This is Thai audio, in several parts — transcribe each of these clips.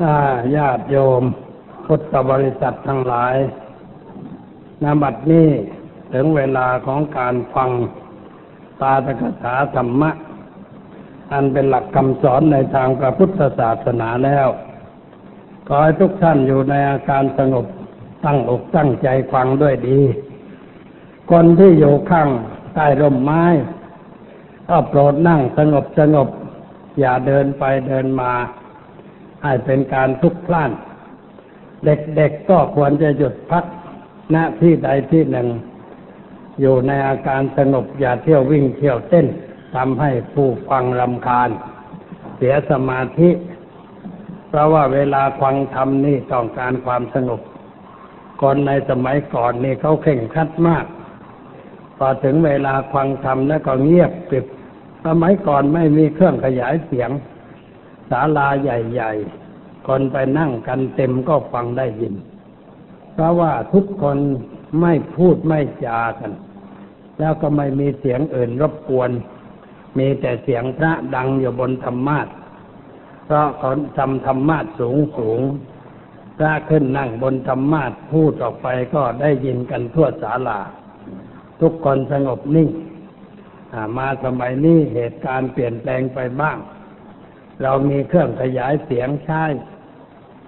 ถ้าญาติโยมพุทธบริษัททั้งหลายนบัดนี้ถึงเวลาของการฟังตาตกถาธรรมะ อันเป็นหลักคำสอนในทางพระพุทธศาสนาแล้ว ขอให้ทุกท่านอยู่ในอาการสงบตั้งอกตั้งใจฟังด้วยดี คนที่อยู่ข้างใต้ร่มไม้ก็โปรดนั่งสงบสงบ อย่าเดินไปเดินมา ให้เป็นการทุกข์พล่าน เด็กๆก็ควรจะหยุดพักณที่ใดที่หนึ่ง อยู่ในอาการสงบอย่าเที่ยววิ่งเที่ยวเต้นทำให้ผู้ฟังรำคาญ เสียสมาธิ เพราะว่าเวลาฟังธรรมนี่ต้องการความสงบคนในสมัยก่อนนี่เขาเข่งคัดมาก พอถึงเวลาฟังธรรมแล้วก็เงียบกริบสมัยก่อนไม่มีเครื่องขยายเสียงศาลาใหญ่ ๆ คนไปนั่งกันเต็มก็ฟังได้ยิน เพราะว่าทุกคนไม่พูดไม่จากัน แล้วก็ไม่มีเสียงอื่นรบกวน มีแต่เสียงพระดังอยู่บนธรรมาทเพราะเขาทำธรรมาทสูงสูงพระขึ้นนั่งบนธรรมาทพูดออกไปก็ได้ยินกันทั่วศาลา ทุกคนสงบนิ่งมาสมัยนี้เหตุการณ์เปลี่ยนแปลงไปบ้าง เรามีเครื่องขยายเสียงใช้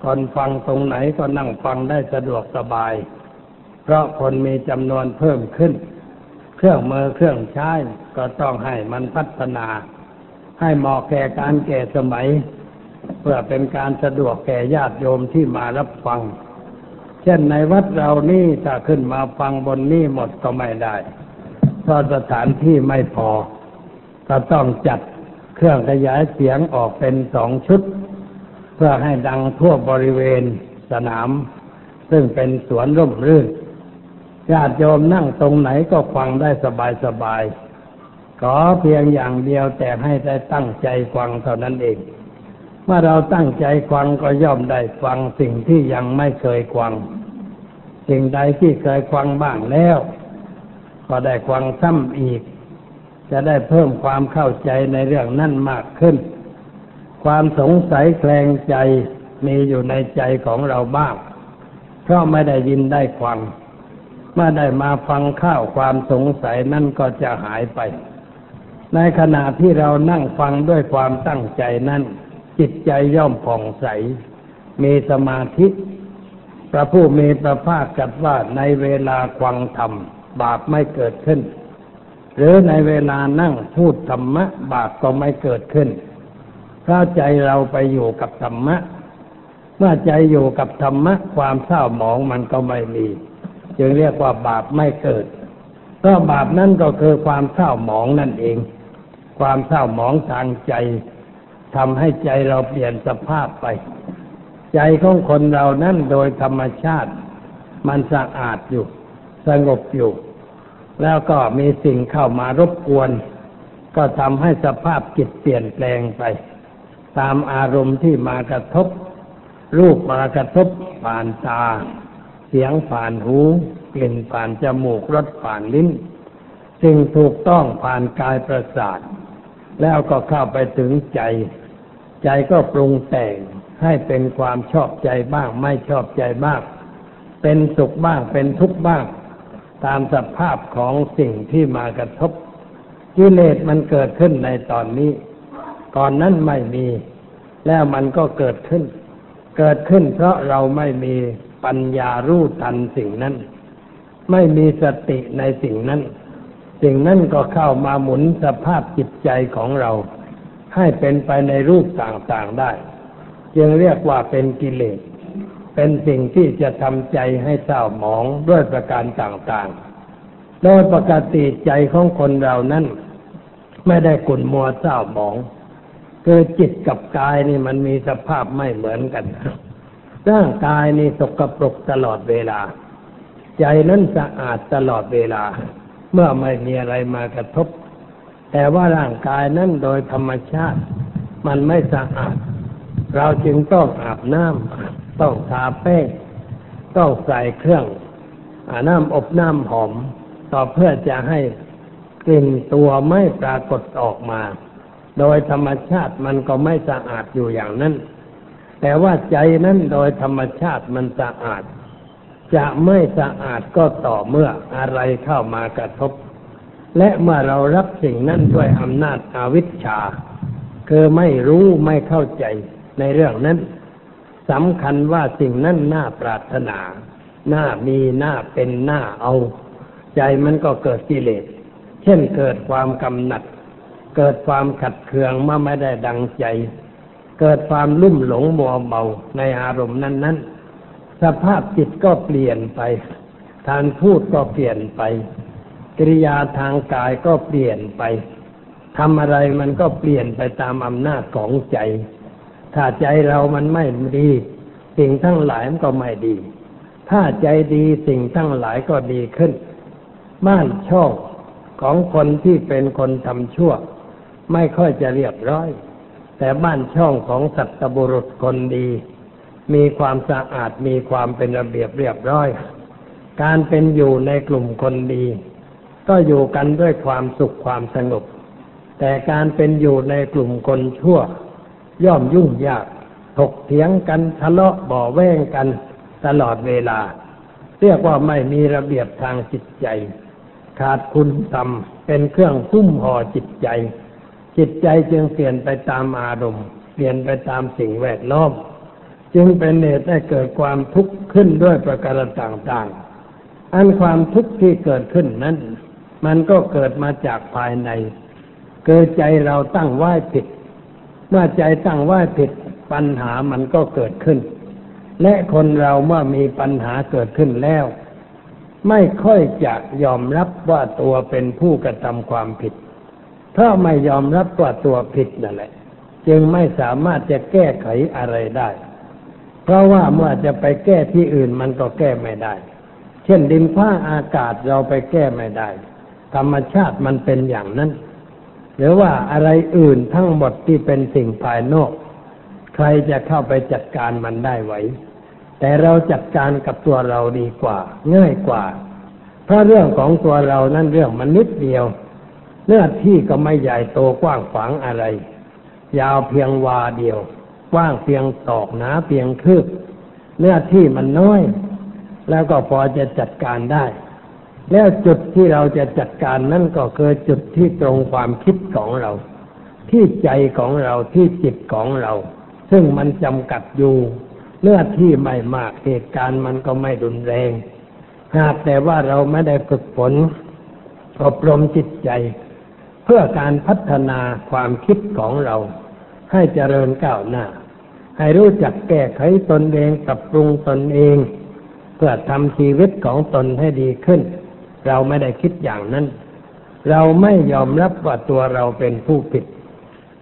คนฟังตรงไหนก็นั่งฟังได้สะดวกสบาย เพราะคนมีจำนวนเพิ่มขึ้น เครื่องมือเครื่องใช้ก็ต้องให้มันพัฒนา ให้เหมาะแก่การแก่สมัย เพื่อเป็นการสะดวกแก่ญาติโยมที่มารับฟัง เช่นในวัดเรานี่ถ้าขึ้นมาฟังบนนี่หมดก็ไม่ได้ เพราะสถานที่ไม่พอ ก็ต้องจัดเครื่องขยายเสียงออกเป็นสองชุด เพื่อให้ดังทั่วบริเวณสนาม ซึ่งเป็นสวนร่มรื่นญาติโยมนั่งตรงไหนก็ฟังได้สบายสบายขอเพียงอย่างเดียวแต่ให้ได้ตั้งใจฟังเท่านั้นเองเมื่อเราตั้งใจฟังก็ย่อมได้ฟังสิ่งที่ยังไม่เคยฟัง สิ่งใดที่เคยฟังบ้างแล้ว ก็ได้ฟังซ้ำอีก จะได้เพิ่มความเข้าใจในเรื่องนั้นมากขึ้น ความสงสัยแคลงใจมีอยู่ในใจของเราบ้าง เพราะไม่ได้ยินได้ฟังเมื่อได้มาฟังข้าวความสงสัยนั่นก็จะหายไป ในขณะที่เรานั่งฟังด้วยความตั้งใจนั้น จิตใจย่อมผ่องใส มีสมาธิพระผู้มีพระภาคกัดว่าในเวลาฟังธรรม บาปไม่เกิดขึ้น หรือในเวลานั่งพูดธรรมะ บาปก็ไม่เกิดขึ้น ถ้าใจเราไปอยู่กับธรรมะ เมื่อใจอยู่กับธรรมะ ความเศร้าหมองมันก็ไม่มี จึงเรียกว่าบาปไม่เกิดเพราะบาปนั่นก็คือความเศร้าหมองนั่นเอง ความเศร้าหมองทางใจทำให้ใจเราเปลี่ยนสภาพไป ใจของคนเรานั่นโดยธรรมชาติ มันสะอาดอยู่ สงบอยู่ แล้วก็มีสิ่งเข้ามารบกวน ก็ทำให้สภาพจิตเปลี่ยนแปลงไป ตามอารมณ์ที่มากระทบ รูปมากระทบผ่านตา เสียงผ่านหู กลิ่นผ่านจมูกรสผ่านลิ้นสิ่งถูกต้องผ่านกายประสาท แล้วก็เข้าไปถึงใจ ใจก็ปรุงแต่งให้เป็นความชอบใจบ้าง ไม่ชอบใจบ้าง เป็นสุขบ้างเป็นทุกข์บ้าง ตามสภาพของสิ่งที่มากระทบกิเลสมันเกิดขึ้นในตอนนี้ ก่อนนั้นไม่มี แล้วมันก็เกิดขึ้น เกิดขึ้นเพราะเราไม่มีปัญญารู้ทันสิ่งนั้น ไม่มีสติในสิ่งนั้น สิ่งนั้นก็เข้ามาหมุนสภาพจิตใจของเรา ให้เป็นไปในรูปต่างๆได้ จึงเรียกว่าเป็นกิเลส เป็นสิ่งที่จะทำใจให้เศร้าหมองด้วยประการต่างๆ โดยปกติใจของคนเรานั้น ไม่ได้กุ่นมัวเศร้าหมอง คือจิตกับกายนี่มันมีสภาพไม่เหมือนกันร่างกายนี่สกปรกตลอดเวลา ใจนั้นสะอาดตลอดเวลา เมื่อไม่มีอะไรมากระทบ แต่ว่าร่างกายนั้นโดยธรรมชาติ มันไม่สะอาด เราจึงต้องอาบน้ำต้องทาแป้งต้องใส่เครื่องอาน้ำอบน้ำหอม ต่อเพื่อจะให้กลิ่นตัวไม่ปรากฏออกมา โดยธรรมชาติมันก็ไม่สะอาดอยู่อย่างนั้น แต่ว่าใจนั้นโดยธรรมชาติมันสะอาด จะไม่สะอาดก็ต่อเมื่ออะไรเข้ามากระทบ และเมื่อเรารับสิ่งนั้นด้วยอำนาจอาวิชชา คือไม่รู้ไม่เข้าใจในเรื่องนั้นสำคัญว่าสิ่งนั้นน่าปรารถนา น่ามีน่าเป็นน่าเอา ใจมันก็เกิดกิเลส เช่นเกิดความกำหนัด เกิดความขัดเคืองเมื่อไม่ได้ดังใจ เกิดความลุ่มหลงมัวเมาในอารมณ์นั้น ๆ สภาพจิตก็เปลี่ยนไปทางพูดก็เปลี่ยนไป กิริยาทางกายก็เปลี่ยนไปทำอะไรมันก็เปลี่ยนไปตามอำนาจของใจ ถ้าใจเรามันไม่ดี สิ่งทั้งหลายมันก็ไม่ดี ถ้าใจดีสิ่งทั้งหลายก็ดีขึ้น บ้านช่องของคนที่เป็นคนทำชั่ว ไม่ค่อยจะเรียบร้อย แต่บ้านช่องของสัตบุรุษคนดี มีความสะอาดมีความเป็นระเบียบเรียบร้อย การเป็นอยู่ในกลุ่มคนดี ก็อยู่กันด้วยความสุขความสงบ แต่การเป็นอยู่ในกลุ่มคนชั่ว ย่อมยุ่งยากถกเถียงกันทะเลาะบ่อแว้งกันตลอดเวลา เรียกว่าไม่มีระเบียบทางจิตใจ ขาดคุณธรรมเป็นเครื่องคุ้มห่อจิตใจ จิตใจจึงเปลี่ยนไปตามอารมณ์ เปลี่ยนไปตามสิ่งแวดล้อม จึงเป็นเหตุให้เกิดความทุกข์ขึ้นด้วยประการต่างๆ อันความทุกข์ที่เกิดขึ้นนั้น มันก็เกิดมาจากภายใน เกิดใจเราตั้งไว้ผิด เมื่อใจตั้งไว้ผิดปัญหามันก็เกิดขึ้น และคนเราเมื่อมีปัญหาเกิดขึ้นแล้ว ไม่ค่อยจะยอมรับว่าตัวเป็นผู้กระทำความผิด เพราะไม่ยอมรับว่าตัวผิดนั่นแหละ จึงไม่สามารถจะแก้ไขอะไรได้ เพราะว่าเมื่อจะไปแก้ที่อื่นมันก็แก้ไม่ได้ เช่นดินฟ้าอากาศเราไปแก้ไม่ได้ ธรรมชาติมันเป็นอย่างนั้น หรือว่าอะไรอื่นทั้งหมดที่เป็นสิ่งภายนอก ใครจะเข้าไปจัดการมันได้ไหวแต่เราจัดการกับตัวเราดีกว่า ง่ายกว่า เพราะเรื่องของตัวเรานั้นเรื่องมันนิดเดียว เนื้อที่ก็ไม่ใหญ่โตกว้างขวางอะไร ยาวเพียงวาเดียว กว้างเพียงตอกหนาเพียงคืบเนื้อที่มันน้อย แล้วก็พอจะจัดการได้ แล้วจุดที่เราจะจัดการนั่นก็คือจุดที่ตรงความคิดของเรา ที่ใจของเราที่จิตของเรา ซึ่งมันจำกัดอยู่เนื้อที่ไม่มากเหตุการณ์มันก็ไม่รุนแรง หากแต่ว่าเราไม่ได้ฝึกฝนอบรมจิตใจ พื่อการพัฒนาความคิดของเรา ให้เจริญก้าวหน้า ให้รู้จักแก้ไขตนเองปรับปรุงตนเอง เพื่อทำชีวิตของตนให้ดีขึ้น เราไม่ได้คิดอย่างนั้น เราไม่ยอมรับว่าตัวเราเป็นผู้ผิด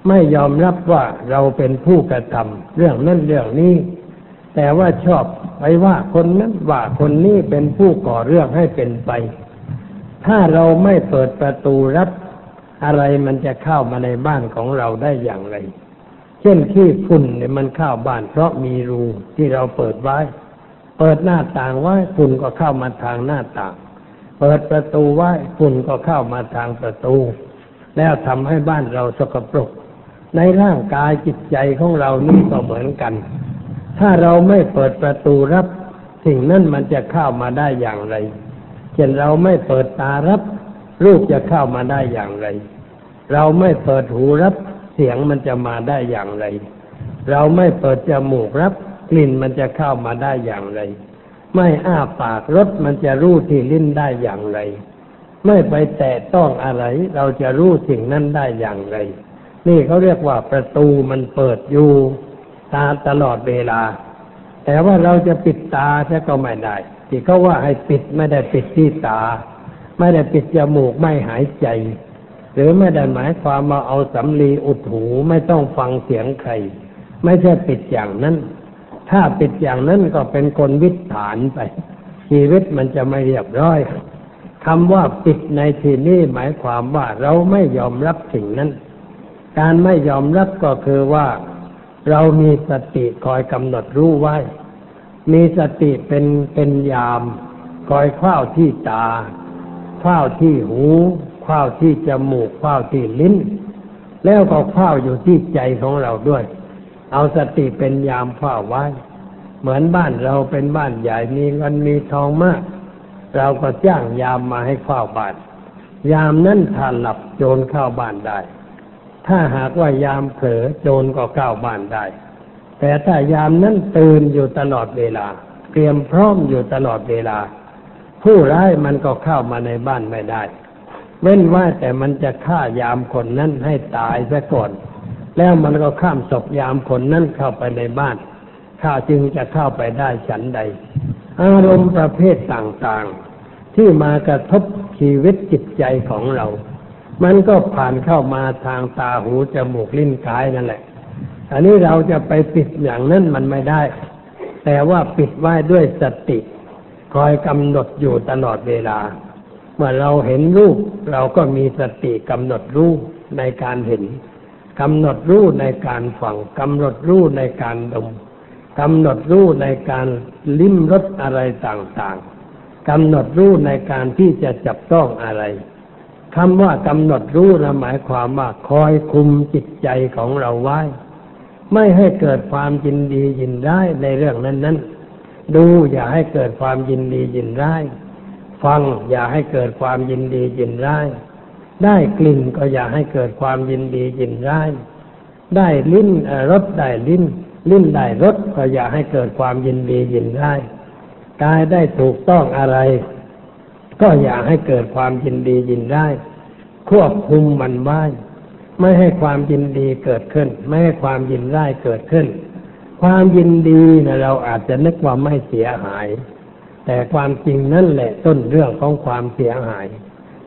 ไม่ยอมรับว่าเราเป็นผู้กระทำเรื่องนั้นเรื่องนี้ แต่ว่าชอบไปว่าคนนั้นว่าคนนี้เป็นผู้ก่อเรื่องให้เป็นไป ถ้าเราไม่เปิดประตูรับ อะไรมันจะเข้ามาในบ้านของเราได้อย่างไร เช่นขี้ฝุ่นเนี่ยมันเข้าบ้าน เพราะมีรูที่เราเปิดไว้ เปิดหน้าต่างไว้ฝุ่นก็เข้ามาทางหน้าต่าง เปิดประตูไว้ฝุ่นก็เข้ามาทางประตู แล้วทำให้บ้านเราสกปรก ในร่างกายจิตใจของเรานี่ก็เหมือนกัน ถ้าเราไม่เปิดประตูรับสิ่งนั้นมันจะเข้ามาได้อย่างไร เช่นเราไม่เปิดตารับรูปจะเข้ามาได้อย่างไร เราไม่เปิดหูรับเสียงมันจะมาได้อย่างไร เราไม่เปิดจมูกรับกลิ่นมันจะเข้ามาได้อย่างไร ไม่อ้าปากรสมันจะรู้ที่ลิ้นได้อย่างไร ไม่ไปแตะต้องอะไร เราจะรู้สิ่งนั้นได้อย่างไร นี่เขาเรียกว่าประตูมันเปิดอยู่ตาตลอดเวลา แต่ว่าเราจะปิดตาใช่ก็ไม่ได้ที่เขาว่าให้ปิดไม่ได้ปิดที่ตา ไม่ได้ปิดจมูกไม่หายใจ หรือไม่ได้หมายความมาเอาสำลีอุดหูไม่ต้องฟังเสียงใคร ไม่ใช่ปิดอย่างนั้น ถ้าปิดอย่างนั้นก็เป็นคนวิถฐานไป ชีวิตมันจะไม่เรียบร้อยคำว่าปิดในที่นี้หมายความว่าเราไม่ยอมรับสิ่งนั้น การไม่ยอมรับก็คือว่าเรามีสติคอยกำหนดรู้ไว้ มีสติเป็นเป็นยาม คอยเฝ้าที่ตาเฝ้าที่หู เฝ้าวที่จมูกเฝ้าวที่ลิ้น แล้วก็เฝ้าวอยู่ที่ใจของเราด้วย เอาสติเป็นยามเฝ้าวไว้ เหมือนบ้านเราเป็นบ้านใหญ่มีเงินมีทองมาก เราก็จ้างยามมาให้เฝ้าวบ้าน ยามนั้นถ้าหลับโจรเข้าบ้านได้ ถ้าหากว่ายามเผลอโจรก็เข้าบ้านได้ แต่ถ้ายามนั้นตื่นอยู่ตลอดเวลา เตรียมพร้อมอยู่ตลอดเวลาผู้ร้ายมันก็เข้ามาในบ้านไม่ได้ เว้นว่าแต่มันจะฆ่ายามคนนั้นให้ตายซะก่อน แล้วมันก็ข้ามศพยามคนนั้นเข้าไปในบ้านข้าจึงจะเข้าไปได้ฉันใด อารมณ์ประเภทต่างๆ ที่มากระทบชีวิตจิตใจของเรา มันก็ผ่านเข้ามาทางตาหูจมูกลิ้นกายนั่นแหละ อันนี้เราจะไปปิดอย่างนั้นมันไม่ได้ แต่ว่าปิดไว้ด้วยสติ คอยกำหนดอยู่ตลอดเวลา เมื่อเราเห็นรูป เราก็มีสติกำหนดรูปในการเห็นกำหนดรู้ในการฟังกำหนดรู้ในการดมกำหนดรู้ในการลิ้มรสอะไรต่างๆกำหนดรู้ในการที่จะจับต้องอะไรคำว่ากำหนดรู้นะหมายความว่าคอยคุมจิตใจของเราไว้ ไม่ให้เกิดความยินดียินร้ายในเรื่องนั้น ๆ ดูอย่าให้เกิดความยินดียินร้าย ฟังอย่าให้เกิดความยินดียินร้าย ได้กลิ่นก็อย่าให้เกิดความยินดียินร้าย ได้ลิ้นรสได้ลิ้น ลิ้นได้รสก็อย่าให้เกิดความยินดียินร้ายกายได้ถูกต้องอะไร ก็อย่าให้เกิดความยินดียินร้ายควบคุมมันไว้ไม่ให้ความยินดีเกิดขึ้น ไม่ให้ความยินร้ายเกิดขึ้น ความยินดีนะเราอาจจะนึกว่าไม่เสียหาย แต่ความจริงนั่นแหละต้นเรื่องของความเสียหาย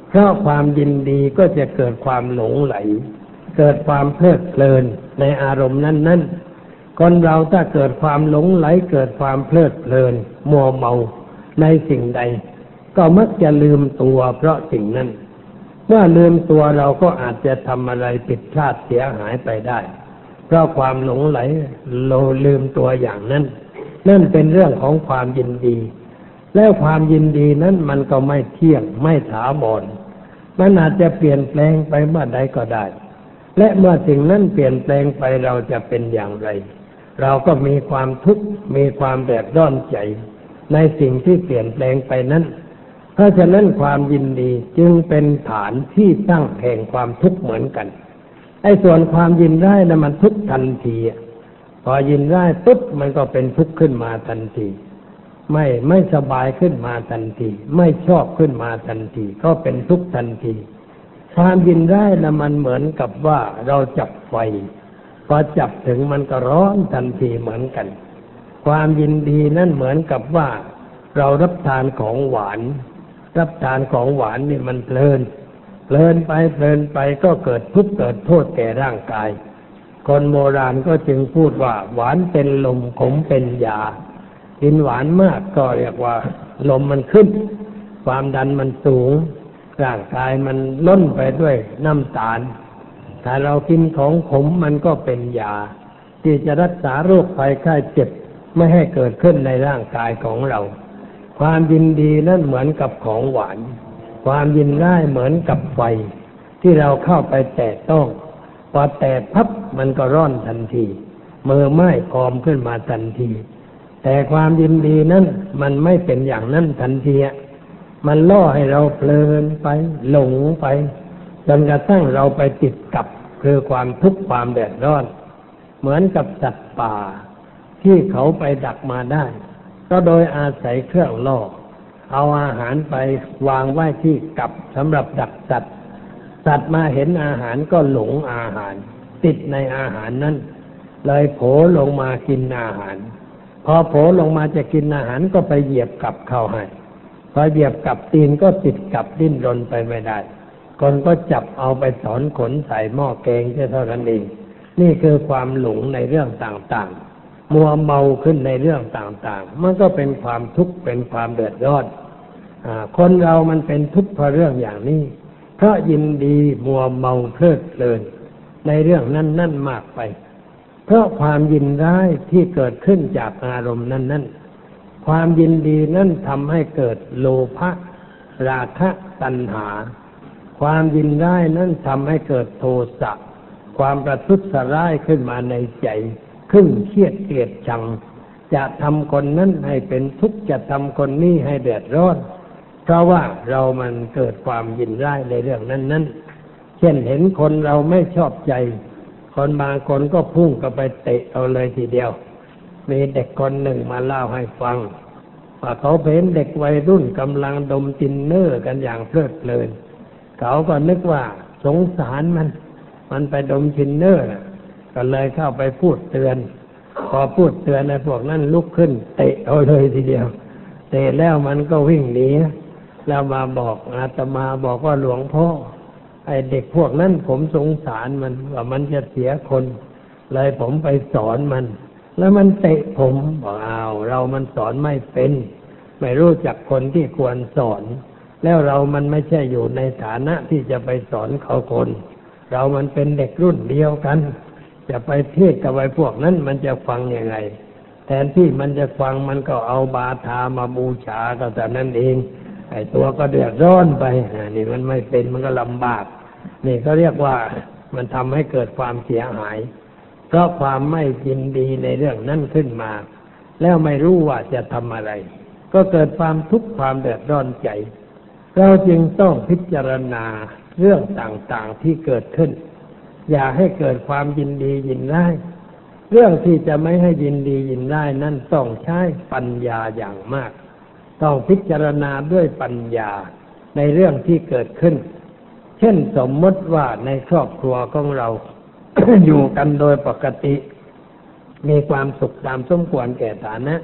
เพราะความยินดีก็จะเกิดความหลงไหล เกิดความเพลิดเพลินในอารมณ์นั้นๆ คนเราถ้าเกิดความหลงไหล เกิดความเพลิดเพลิน มัวเมาในสิ่งใด ก็มักจะลืมตัวเพราะสิ่งนั้นเมื่อลืมตัวเราก็อาจจะทำอะไรผิดพลาดเสียหายไปได้ เพราะความหลงไหลโลลืมตัวอย่างนั้นนั่นเป็นเรื่องของความยินดี แล้วความยินดีนั้นมันก็ไม่เที่ยงไม่ถาวรมันอาจจะเปลี่ยนแปลงไปเมื่อใดก็ได้ และเมื่อสิ่งนั้นเปลี่ยนแปลงไปเราจะเป็นอย่างไร เราก็มีความทุกข์มีความแบบร้อนใจ ในสิ่งที่เปลี่ยนแปลงไปนั้น เพราะฉะนั้นความยินดีจึงเป็นฐานที่ตั้งแห่งความทุกข์เหมือนกันไอ้ส่วนความยินได้นะมันทุกข์ทันทีพอยินได้ปุ๊บมันก็เป็นทุกข์ขึ้นมาทันที ไม่ไม่สบายขึ้นมาทันที ไม่ชอบขึ้นมาทันที ก็เป็นทุกข์ทันทีความยินได้นะมันเหมือนกับว่าเราจับไฟพอจับถึงมันก็ร้อนทันทีเหมือนกัน ความยินดีนั่นเหมือนกับว่า เรารับทานของหวาน รับทานของหวานนี่มันเพลินเพลินไปเพลินไปก็เกิดทุกข์เกิดโทษแก่ร่างกาย คนโบราณก็จึงพูดว่าหวานเป็นลมขมเป็นยา กินหวานมากก็เรียกว่า ลมมันขึ้น ความดันมันสูง ร่างกายมันล้นไปด้วยน้ำตาล ถ้าเรากินของขมมันก็เป็นยา ที่จะรักษาโรคภัยไข้เจ็บไม่ให้เกิดขึ้นในร่างกายของเรา ความยินดีนั่นเหมือนกับของหวาน ความยินร้ายเหมือนกับไฟ ที่เราเข้าไปแตะต้องพอแตะพับมันก็ร้อนทันทีมือไม้กอมขึ้นมาทันที แต่ความยินดีนั้นมันไม่เป็นอย่างนั้นทันทีมันล่อให้เราเพลินไปหลงไปจนกระทั่งเราไปติดกับคือความทุกข์ความแดดร้อน เหมือนกับสัตว์ป่า ที่เขาไปดักมาได้ ก็โดยอาศัยเครื่องล่อเอาอาหารไปวางไว้ที่กับสำหรับดักสัตว์ สัตว์มาเห็นอาหารก็หลงอาหาร ติดในอาหารนั้นเลยโผล่ลงมากินอาหาร อโผล่ลงมาจะกินอาหารก็ไปเหยียบกับเข้าให้พอเหยียบกับตีนก็ติดกับดิ้นรนไปไม่ได้ คนก็จับเอาไปสอนขนใส่หม้อแกงแค่เท่านั้นเองนี่คือความหลงในเรื่องต่างๆ มัวเมาขึ้นในเรื่องต่างๆ มันก็เป็นความทุกข์เป็นความเดือดร้อนคนเรามันเป็นทุกข์เพราะเรื่องอย่างนี้ เพราะยินดีมัวเมาเพลิดเพลิน ในเรื่องนั้นนั่นมากไป เพราะความยินร้ายที่เกิดขึ้นจากอารมณ์นั้นนั้นความยินดีนั้นทำให้เกิดโลภะราคะตัณหา ความยินร้ายนั้นทำให้เกิดโทสะความประทุษร้ายขึ้นมาในใจครึ่งเครียดเกลียดชัง จะทำคนนั้นให้เป็นทุกข์จะทำคนนี้ให้เดือดร้อนเพราะว่าเรามันเกิดความยินร้ายในเรื่องนั้นนั้นเช่นเห็นคนเราไม่ชอบใจ คนบางคนก็พุ่งก็ไปเตะเอาเลยทีเดียว มีเด็กคนหนึ่งมาเล่าให้ฟังว่าเขาเห็นเด็กวัยรุ่นกำลังดมทินเนอร์กันอย่างเพลิดเพลิน เขาก็นึกว่าสงสารมัน มันไปดมทินเนอร์ก็เลยเข้าไปพูดเตือน พอพูดเตือนในพวกนั้นลุกขึ้น เตะเอาเลยทีเดียว เตะแล้วมันก็วิ่งหนีแล้วมาบอกอาตมาบอกว่าหลวงพ่อ ไอเด็กพวกนั้นผมสงสารมันว่ามันจะเสียคน เลยผมไปสอนมัน แล้วมันเตะผมบอกอ้าวเรามันสอนไม่เป็น ไม่รู้จักคนที่ควรสอน แล้วเรามันไม่ใช่อยู่ในฐานะที่จะไปสอนเขาคน เรามันเป็นเด็กรุ่นเดียวกัน จะไปเทศกับไอ้พวกนั้นมันจะฟังยังไง แทนที่มันจะฟังมันก็เอาบาทามาบูชาก็แต่นั้นเองไอ้ตัวก็เดือดร้อนไปนี่มันไม่เป็นมันก็ลำบาก นี่ก็เรียกว่ามันทำให้เกิดความเสียหาย เพราะความไม่ยินดีในเรื่องนั้นขึ้นมา แล้วไม่รู้ว่าจะทำอะไร ก็เกิดความทุกข์ความเดือดร้อนใจ เราจึงต้องพิจารณาเรื่องต่างๆที่เกิดขึ้น อย่าให้เกิดความยินดียินร้ายเรื่องที่จะไม่ให้ยินดียินร้ายนั่นต้องใช้ปัญญาอย่างมาก ต้องพิจารณาด้วยปัญญาในเรื่องที่เกิดขึ้น เช่นสมมติว่าในครอบครัวของเรา อยู่กันโดยปกติ มีความสุขตามสมควรแก่ฐานะ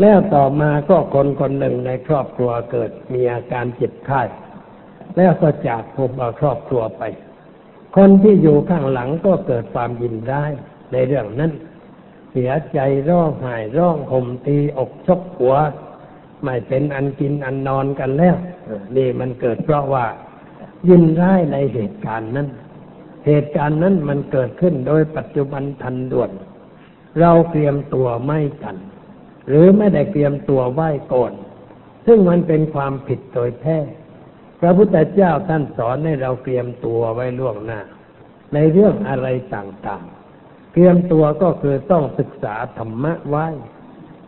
แล้วต่อมาก็คนคนหนึ่งในครอบครัวเกิดมีอาการเจ็บไข้แล้วก็จากภพครอบครัวไป คนที่อยู่ข้างหลังก็เกิดความยินได้ในเรื่องนั้น เสียใจร้องไห้ร้องห่มตีอกชกหัว ไม่เป็นอันกินอันนอนกันแล้วนี่มันเกิดเพราะว่า ยินร้ายในเหตุการณ์นั้น เหตุการณ์นั้นมันเกิดขึ้นโดยปัจจุบันทันด่วน เราเตรียมตัวไม่ทัน หรือไม่ได้เตรียมตัวไหว้ก่อน ซึ่งมันเป็นความผิดโดยแท้พระพุทธเจ้าท่านสอนให้เราเตรียมตัวไว้ล่วงหน้า ในเรื่องอะไรต่างๆ เตรียมตัวก็คือต้องศึกษาธรรมะไว้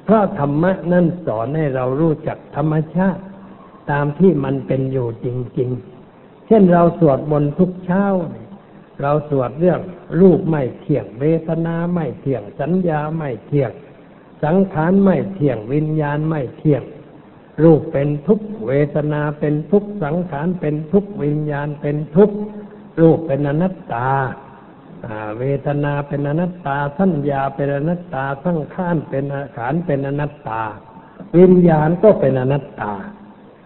เพราะธรรมะนั่นสอนให้เรารู้จักธรรมชาติ ตามที่มันเป็นอยู่จริง ๆ ช่นเราสวดมนต์ทุกเช้า เราสวดเรื่องรูปไม่เที่ยงเวทนาไม่เที่ยงสัญญาไม่เที่ยง สังขารไม่เที่ยงวิญญาณไม่เที่ยง รูปเป็นทุกเวทนาเป็นทุกสังขารเป็นทุกวิญญาณเป็นทุกรูปเป็นอนัตตาเวทนาเป็นอนัตตา สัญญาเป็นอนัตตา สังขารเป็นอาขารเป็นอนัตตา วิญญาณก็เป็นอนัตตา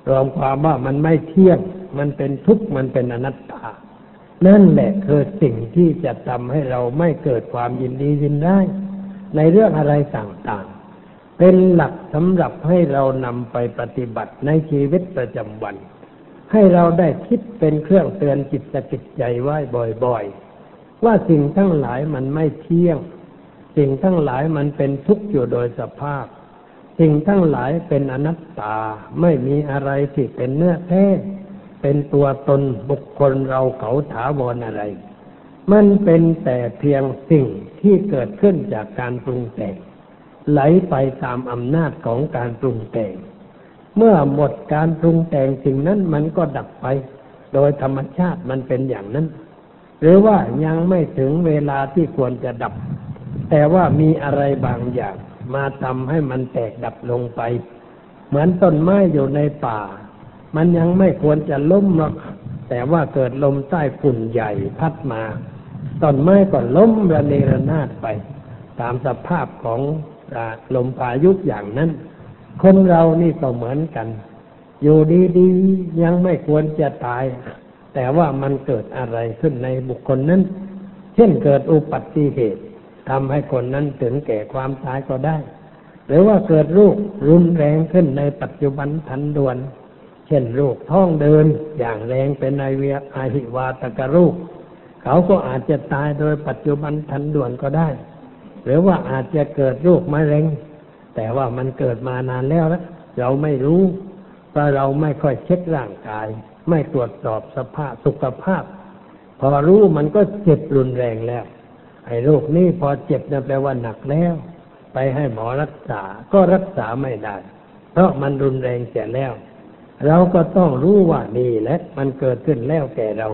รวมความว่ามันไม่เที่ยง มันเป็นทุกข์ มันเป็นอนัตตา นั่นแหละคือสิ่งที่จะทำให้เราไม่เกิดความยินดียินได้ ในเรื่องอะไรต่างๆ เป็นหลักสำหรับให้เรานำไปปฏิบัติในชีวิตประจำวัน ให้เราได้คิดเป็นเครื่องเตือนจิตจิตใจไว้บ่อยๆ ว่าสิ่งทั้งหลายมันไม่เที่ยง สิ่งทั้งหลายมันเป็นทุกข์อยู่โดยสภาพสิ่งทั้งหลายเป็นอนัตตาไม่มีอะไรที่เป็นเนื้อแท้ เป็นตัวตนบุคคลเราเขาถาวรอะไร มันเป็นแต่เพียงสิ่งที่เกิดขึ้นจากการปรุงแต่ง ไหลไปตามอำนาจของการปรุงแต่ง เมื่อหมดการปรุงแต่งสิ่งนั้นมันก็ดับไป โดยธรรมชาติมันเป็นอย่างนั้น หรือว่ายังไม่ถึงเวลาที่ควรจะดับ แต่ว่ามีอะไรบางอย่างมาทำให้มันแตกดับลงไป เหมือนต้นไม้อยู่ในป่า มันยังไม่ควรจะล้มหรอกแต่ว่าเกิดลมใต้ฝุ่นใหญ่พัดมาต้นไม้ก็ล้มระเนระนาดไป ตามสภาพของลมพายุอย่างนั้น คนเรานี่ก็เหมือนกัน อยู่ดีๆยังไม่ควรจะตาย แต่ว่ามันเกิดอะไรขึ้นในบุคคลนั้น เช่นเกิดอุบัติเหตุทำให้คนนั้นถึงแก่ความตายก็ได้ หรือว่าเกิดโรครุนแรงขึ้นในปัจจุบันทันด่วน เช่นโรคท้องเดินอย่างแรงเป็นไอเวียอาหิวาตกโรคเขาก็อาจจะตายโดยปัจจุบันทันด่วนก็ได้ หรือว่าอาจจะเกิดโรคมะเร็ง แต่ว่ามันเกิดมานานแล้วแล้วเราไม่รู้เพราะเราไม่ค่อยเช็คร่างกาย ไม่ตรวจสอบสภาพสุขภาพ พอรู้มันก็เจ็บรุนแรงแล้ว ไอ้โรคนี้พอเจ็บนะแปลว่าหนักแล้ว ไปให้หมอรักษาก็รักษาไม่ได้ เพราะมันรุนแรงเสียแล้ว เราก็ต้องรู้ว่านี่แหละมันเกิดขึ้นแล้วแก่เรา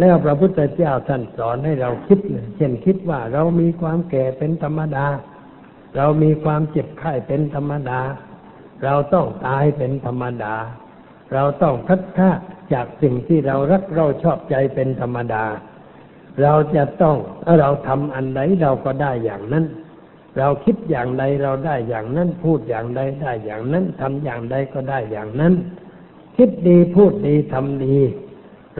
แล้วพระพุทธเจ้าท่านสอนให้เราคิดเช่นคิดว่าเรามีความแก่เป็นธรรมดา เรามีความเจ็บไข้เป็นธรรมดา เราต้องตายเป็นธรรมดา เราต้องพัดพาจากสิ่งที่เรารักเราชอบใจเป็นธรรมดา เราจะต้องถ้าเราทำอันใดเราก็ได้อย่างนั้นเราคิดอย่างใดเราได้อย่างนั้น พูดอย่างใดได้อย่างนั้นทำอย่างใดก็ได้อย่างนั้น คิดดีพูดดีทำดี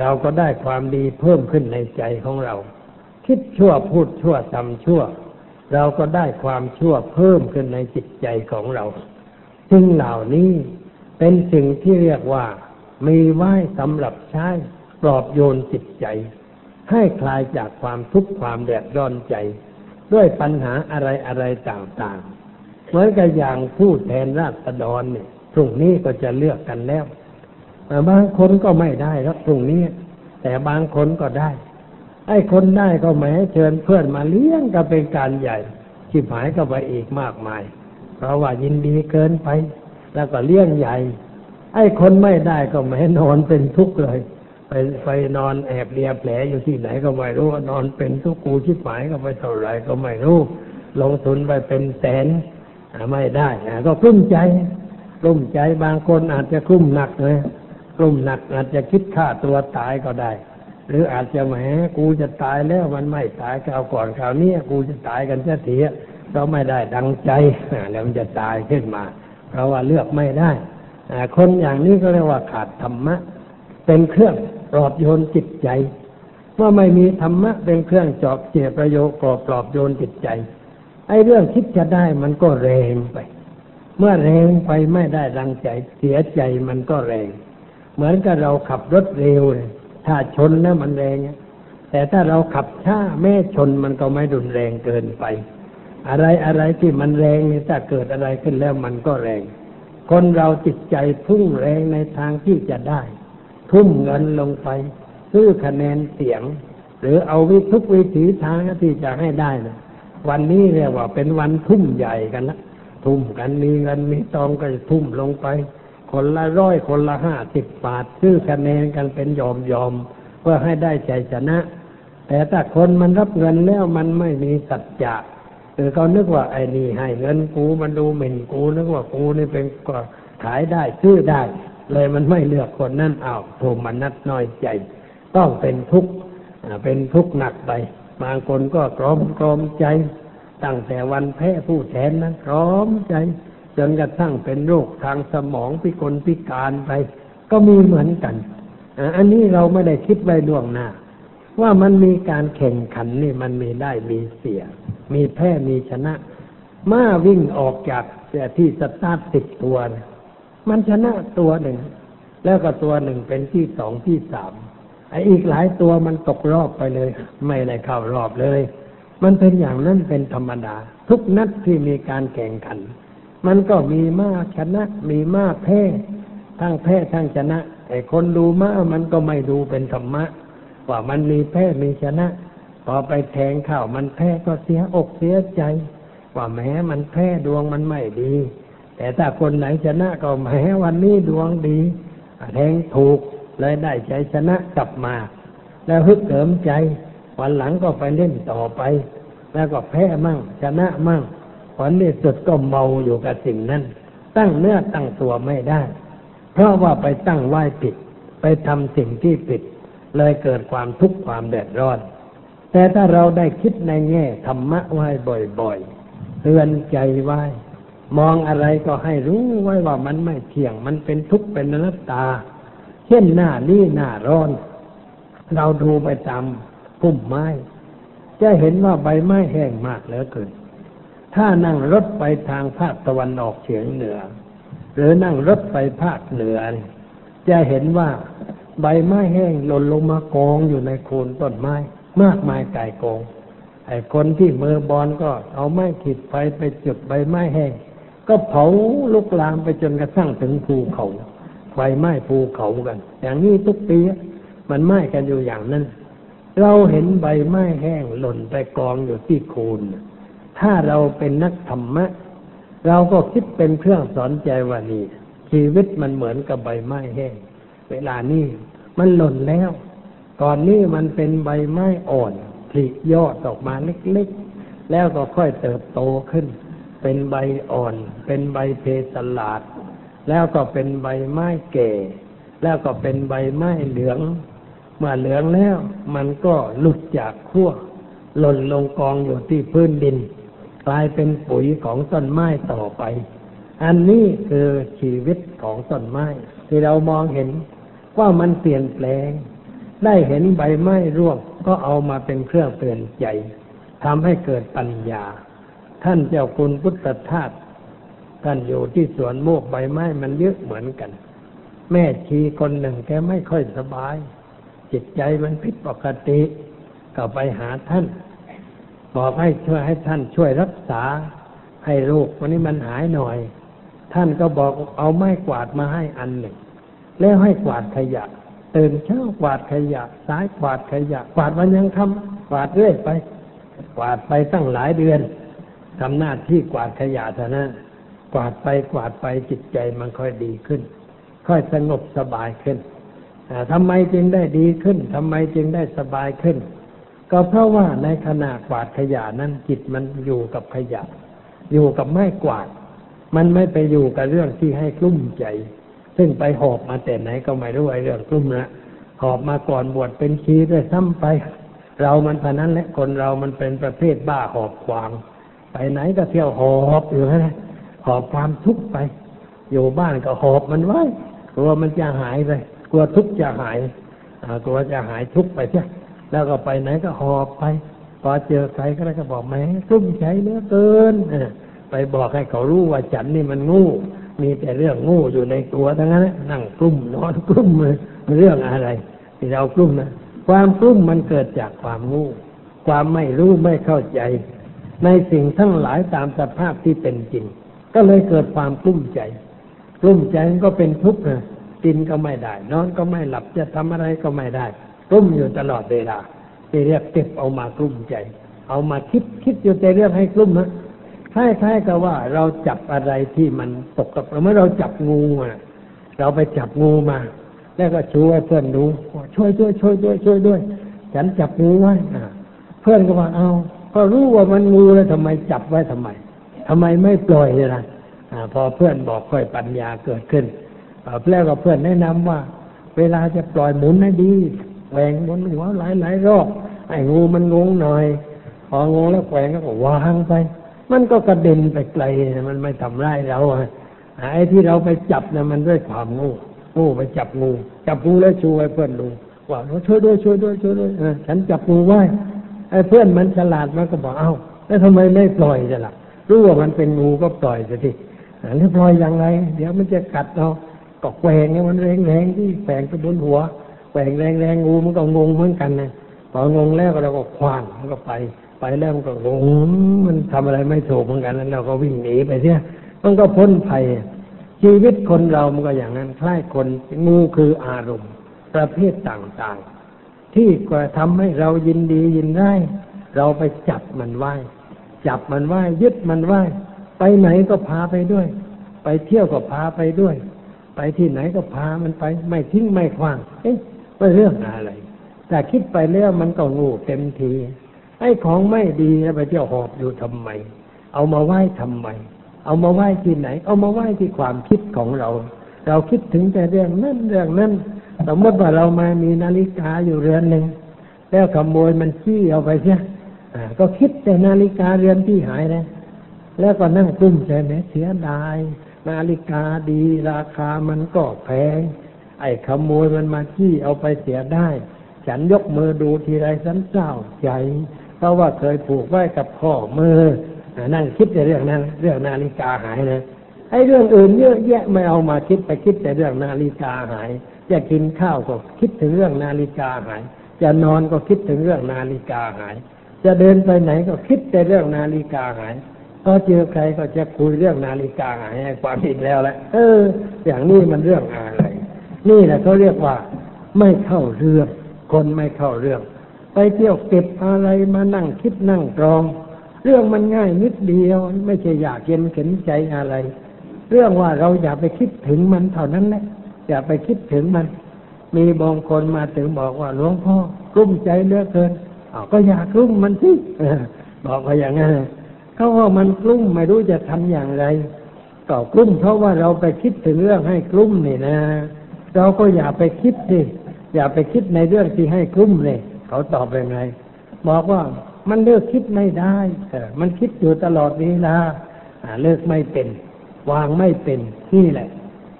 เราก็ได้ความดีเพิ่มขึ้นในใจของเรา คิดชั่วพูดชั่วทำชั่ว เราก็ได้ความชั่วเพิ่มขึ้นในจิตใจของเราสิ่งเหล่านี้เป็นสิ่งที่เรียกว่า มีไว้สำหรับใช้ปลอบโยนจิตใจ ให้คลายจากความทุกข์ความแดดร้อนใจ ด้วยปัญหาอะไรอะไรต่างๆเหมือนกับอย่างผู้แทนราษฎรเนี่ยพรุ่งนี้ก็จะเลือกกันแล้ว บางคนก็ไม่ได้แล้วพรุ่งนี้ แต่บางคนก็ได้ ไอ้คนได้ก็ไม่ให้เชิญเพื่อนมาเลี้ยงก็เป็นการใหญ่ชิบหมายก็ไปอีกมากมาย เพราะว่ายินดีเกินไป แล้วก็เลี้ยงใหญ่ ไอ้คนไม่ได้ก็ไม่ให้นอนเป็นทุกข์เลย ไปไปนอนแอบเลียแผลอยู่ที่ไหนก็ไม่รู้นอนเป็นทุกข์กูชิบหายก็ไปเท่าไหร่ก็ไม่รู้ลงทุนไปเป็นแสนไม่ได้ก็กลุ้มใจกลุ้มใจบางคนอาจจะกลุ้มหนักเลย กลุ้มหนักอาจจะคิดฆ่าตัวตายก็ได้ หรืออาจจะแหมกูจะตายแล้วมันไม่ตายคราวก่อนคราวนี้กูจะตายกันเสียทีก็ไม่ได้ดังใจแล้วมันจะตายขึ้นมา เพราะว่าเลือกไม่ได้คนอย่างนี้ก็เรียกว่าขาดธรรมะ เป็นเครื่องปลอบโยนจิตใจเมื่อไม่มีธรรมะเป็นเครื่องจอบเจียประโยชน์ปลอบปลอบโยนจิตใจไอ้เรื่องคิดจะได้มันก็แรงไป เมื่อแรงไปไม่ได้ดังใจเสียใจมันก็แรง เหมือนกับเราขับรถเร็วเลยถ้าชนแล้วมันแรงแต่ถ้าเราขับช้าแม่ชนมันก็ไม่รุนแรงเกินไป อะไรอะไรที่มันแรงนี่ถ้าเกิดอะไรขึ้นแล้วมันก็แรง คนเราจิตใจพุ่งแรงในทางที่จะได้ ทุ่มเงินลงไปซื้อคะแนนเสียง หรือเอาวิทุกวิถีทางที่จะให้ได้นะวันนี้เรียกว่าเป็นวันทุ่มใหญ่กันละทุ่มกันมีเงินมีทองก็จะทุ่มลงไป คนละร้อยคนละห้าสิบบาทซื้อคะแนนกันเป็นยอมยอมเพื่อให้ได้ใจชนะ แต่ถ้าคนมันรับเงินแล้วมันไม่มีสัจจะคือเขานึกว่าไอ้นี่ให้เงินกูมันดูหมิ่นกูนึกว่ากูนี่เป็นก็ขายได้ซื้อได้ เลยมันไม่เลือกคนนั่นเอาโทมนัดน้อยใจ ต้องเป็นทุกข์เป็นทุกข์หนักไปบางคนก็กรอมกรอมใจ ตั้งแต่วันแพ้ผู้แทนนั้นกรอมใจ จนกระทั่งเป็นโรคทางสมองพิกลพิการไป ก็มีเหมือนกัน อันนี้เราไม่ได้คิดไว้ล่วงหน้า ว่ามันมีการแข่งขันนี่มันมีได้มีเสีย มีแพ้มีชนะ ม้าวิ่งออกจากที่สตาร์ทติดตัวมันชนะตัวหนึ่ง แล้วก็ตัวหนึ่งเป็นที่สองที่สามไอ้อีกหลายตัวมันตกรอบไปเลย ไม่ได้เข้ารอบเลย มันเป็นอย่างนั้นเป็นธรรมดา ทุกนัดที่มีการแข่งขัน มันก็มีม้าชนะ มีม้าแพ้ทั้งแพ้ทั้งชนะไอ้คนดูม้ามันก็ไม่ดูเป็นธรรมะ ว่ามันมีแพ้มีชนะ พอไปแทงเข้ามันแพ้ก็เสียอกเสียใจ ว่าแม้มันแพ้ดวงมันไม่ดี แต่ถ้าคนไหนชนะก็แม้วันนี้ดวงดีแทงถูกเลยได้ใจชนะกลับมา แล้วฮึกเหิมใจ วันหลังก็ไปเล่นต่อไป แล้วก็แพ้มั่งชนะมั่ง ผลที่สุดก็เมาอยู่กับสิ่งนั้น ตั้งเนื้อตั้งตัวไม่ได้ เพราะว่าไปตั้งไหว้ผิด ไปทำสิ่งที่ผิด เลยเกิดความทุกข์ความแดดร้อน แต่ถ้าเราได้คิดในแง่ธรรมะไว้บ่อยๆเตือนใจไว้ มองอะไรก็ให้รู้ไว้ว่ามันไม่เที่ยง มันเป็นทุกข์เป็นนัตตา เช่นหน้านี้หน้าร้อน เราดูไปตามพุ่มไม้ จะเห็นว่าใบไม้แห้งมากเหลือเกิน ถ้านั่งรถไปทางภาคตะวันออกเฉียงเหนือ หรือนั่งรถไปภาคเหนือ จะเห็นว่าใบไม้แห้งหล่นลงมากองอยู่ในโคนต้นไม้ มากมายไก่กองไอ้คนที่มือบอลก็เอาไม้ขีดไฟไปจุดใบไม้แห้ง ก็เผาลุกลามไปจนกระทั่งถึงภูเขาไฟไหม้ภูเขากัน อย่างนี้ทุกปีมันไหม้กันอยู่อย่างนั้น เราเห็นใบไม้แห้งหล่นไปกองอยู่ที่โคน ถ้าเราเป็นนักธรรมะ เราก็คิดเป็นเครื่องสอนใจว่านี่ชีวิตมันเหมือนกับใบไม้แห้ง เวลานี้มันหล่นแล้ว ก่อนนี้มันเป็นใบไม้อ่อนผลิยอดออกมาเล็กๆ แล้วก็ค่อยเติบโตขึ้น เป็นใบอ่อน เป็นใบเพสลาด แล้วก็เป็นใบไม้แก่ แล้วก็เป็นใบไม้เหลือง เมื่อเหลืองแล้ว มันก็หลุดจากขั้วหล่นลงกองอยู่ที่พื้นดิน กลายเป็นปุ๋ยของต้นไม้ต่อไป อันนี้คือชีวิตของต้นไม้ ที่เรามองเห็นว่ามันเปลี่ยนแปลง ได้เห็นใบไม้ร่วงก็เอามาเป็นเครื่องเตือนใจทำให้เกิดปัญญา ท่านเจ้าคุณพุทธทาสท่านอยู่ที่สวนโมกใบไม้มันเยอะเหมือนกัน แม่ชีคนหนึ่งแกไม่ค่อยสบาย จิตใจมันผิดปกติ ก็ไปหาท่าน บอกให้ช่วยให้ท่านช่วยรักษาให้ลูกวันนี้มันหายหน่อย ท่านก็บอกเอาไม้กวาดมาให้อันหนึ่ง แล้วให้กวาดขยะตื่นเช้ากวาดขยะซ้ายกวาดขยะกวาดวันยังทำกวาดเรื่อยไป กวาดไปตั้งหลายเดือนทำหน้าที่กวาดขยะเท่านั้นกวาดไปกวาดไปจิตใจมันค่อยดีขึ้น ค่อยสงบสบายขึ้นทำไมจึงได้ดีขึ้นทำไมจึงได้สบายขึ้น ก็เพราะว่าในขณะกวาดขยะนั้นจิตมันอยู่กับขยะ อยู่กับไม้กวาด มันไม่ไปอยู่กับเรื่องที่ให้กลุ้มใจ ซึ่งไปหอบมาแต่ไหนก็ไม่รู้ไอ้เรื่องกลุ้มนะหอบมาก่อนบวชเป็นชีด้วยซ้ำไป เรามันพนั้นแหละคนเรามันเป็นประเภทบ้าหอบควาง ไปไหนก็เที่ยวหอบอยู่นะหอบความทุกข์ไป อยู่บ้านก็หอบมันไว้กลัวมันจะหายไปกลัวทุกข์จะหายกลัวจะหายทุกข์ไปใช่ แล้วก็ไปไหนก็หอบไปพอเจอใครก็เลยก็บอกแม่ทุ่มใจเหลือเกินไปบอกให้เขารู้ว่าฉันนี่มันงูมีแต่เรื่องงูอยู่ในตัวทั้งนั้นนั่งกลุ้มนอนกลุ้มเลยเรื่องอะไร ที่เรากลุ้มนะความกลุ้มมันเกิดจากความงูความไม่รู้ไม่เข้าใจ ในสิ่งทั้งหลายตามสภาพที่เป็นจริง ก็เลยเกิดความกลุ้มใจกลุ้มใจก็เป็นทุกข์นะกินก็ไม่ได้ นอนก็ไม่หลับจะทำอะไรก็ไม่ได้ กลุ้มอยู่ตลอดเวลาที่เรียกเก็บเอามากลุ้มใจ เอามาคิดคิดอยู่แต่เรื่องให้กลุ้มนะคล้ายๆกับว่าเราจับอะไรที่มันตกกับเมื่อเราจับงูมาเราไปจับงูมา แล้วก็ช่วยเพื่อนดูช่วยด้วยช่วยด้วยช่วยด้วย ฉันจับงูไว้เพื่อนก็ว่าเอาก็รู้ว่ามันงูแล้วทำไมจับไว้ทำไมทำไมไม่ปล่อยล่ะพอเพื่อนบอกค่อยปัญญาเกิดขึ้นแล้วก็เพื่อนแนะนำว่า เวลาจะปล่อยหมุนให้ดี แหวงบนหัวหลายหลายรอบไอ้งูมันงงหน่อย พองงแล้วแหวงก็วางไป มันก็กระเด็นไปไกลมันไม่ทำร้ายเราไอ้ที่เราไปจับเนี่ยมันด้วยความงูงูไปจับงู จับงูแล้วชูให้เพื่อนดูว่าช่วยด้วยช่วยด้วยช่วยด้วยฉันจับงูไว้ไอ้เพื่อนมันฉลาดมันก็บอกเอ้าแล้วทำไมไม่ปล่อยจะล่ะรู้ว่ามันเป็นงูก็ปล่อยสิทีแล้วปล่อยอย่างไร เดี๋ยวมันจะกัดเราก็แกว่งเนี่ยมันแรงแรงที่แฝงไปบนหัว แกว่งแรงแรงงูมันก็งงเหมือนกันนะพองงแล้วเราก็คว้างมันก็ไป ไปแล้วมันก็งงมันทำอะไรไม่ถูกเหมือนกันแล้วเราก็วิ่งหนีไปเสียมันก็พ้นภัยชีวิตคนเรามันก็อย่างนั้นคล้ายคนงูคืออารมณ์ ประเภทต่างๆ ที่ก็ทำให้เรายินดียินได้เราไปจับมันไว้จับมันไว้ยึดมันไว้ไปไหนก็พาไปด้วย ไปเที่ยวก็พาไปด้วย ไปที่ไหนก็พามันไป ไม่ทิ้งไม่คว้าง เอ๊ะ ว่าเรื่องอะไร แต่คิดไปแล้วมันก็งูเต็มทีไอ้ของไม่ดีไปเที่ยวหอบอยู่ทำไม เอามาไหว้ทำไม เอามาไหว้ที่ไหน เอามาไหว้ที่ความคิดของเรา เราคิดถึงแต่เรื่องนั้นเรื่องนั้นสมมติว่าเรามามีนาฬิกาอยู่เรือนหนึ่งแล้วขโมยมันขี้เอาไปเสียก็คิดแต่นาฬิกาเรือนที่หายนะแล้วก็นั่งกุ้มใจแม้เสียดาย นาฬิกาดีราคามันก็แพง อ้ขโมยมันมาขี้เอาไปเสียได้ ฉันยกมือดูทีไรสันเศร้าใจ เพราะว่าเคยผูกไว้กับข้อมือนั่งคิดแต่เรื่องนั้น เรื่องนาฬิกาหายนะไอ้เรื่องอื่นเยอะแยะไม่เอามาคิดไปคิดแต่เรื่องนาฬิกาหาย จะกินข้าวก็คิดถึงเรื่องนาฬิกาหาย จะนอนก็คิดถึงเรื่องนาฬิกาหาย จะเดินไปไหนก็คิดแต่เรื่องนาฬิกาหายพอเจอใครก็จะคุยเรื่องนาฬิกาหายความอีกแล้วแหละเออ อย่างนี้มันเรื่องอะไร นี่แหละเขาเรียกว่า ไม่เข้าเรื่องคนไม่เข้าเรื่อง ไปเที่ยวเก็บอะไรมานั่งคิดนั่งกรอง เรื่องมันง่ายนิดเดียว ไม่ใช่อยากเย็นเข็นใจอะไร เรื่องว่าเราอย่าไปคิดถึงมันเท่านั้นแหละอย่าไปคิดถึงมัน มีบางคนมาถึงบอกว่าหลวงพ่อกลุ้มใจเหลือเกินอาก็อยากกลุ้มมันสิบอกว่าอย่างนั้นเขาว่ามันกลุ้มไม่รู้จะทำอย่างไรก็กลุ้มเพราะว่าเราไปคิดถึงเรื่องให้กลุ้มนี่นะ เราก็อย่าไปคิดสิอย่าไปคิดในเรื่องที่ให้กลุ้มเลย เขาตอบยังไงบอกว่ามันเลิกคิดไม่ได้เออมันคิดอยู่ตลอดเวลาอ่าเลิกไม่เป็น วางไม่เป็นนี่แหละ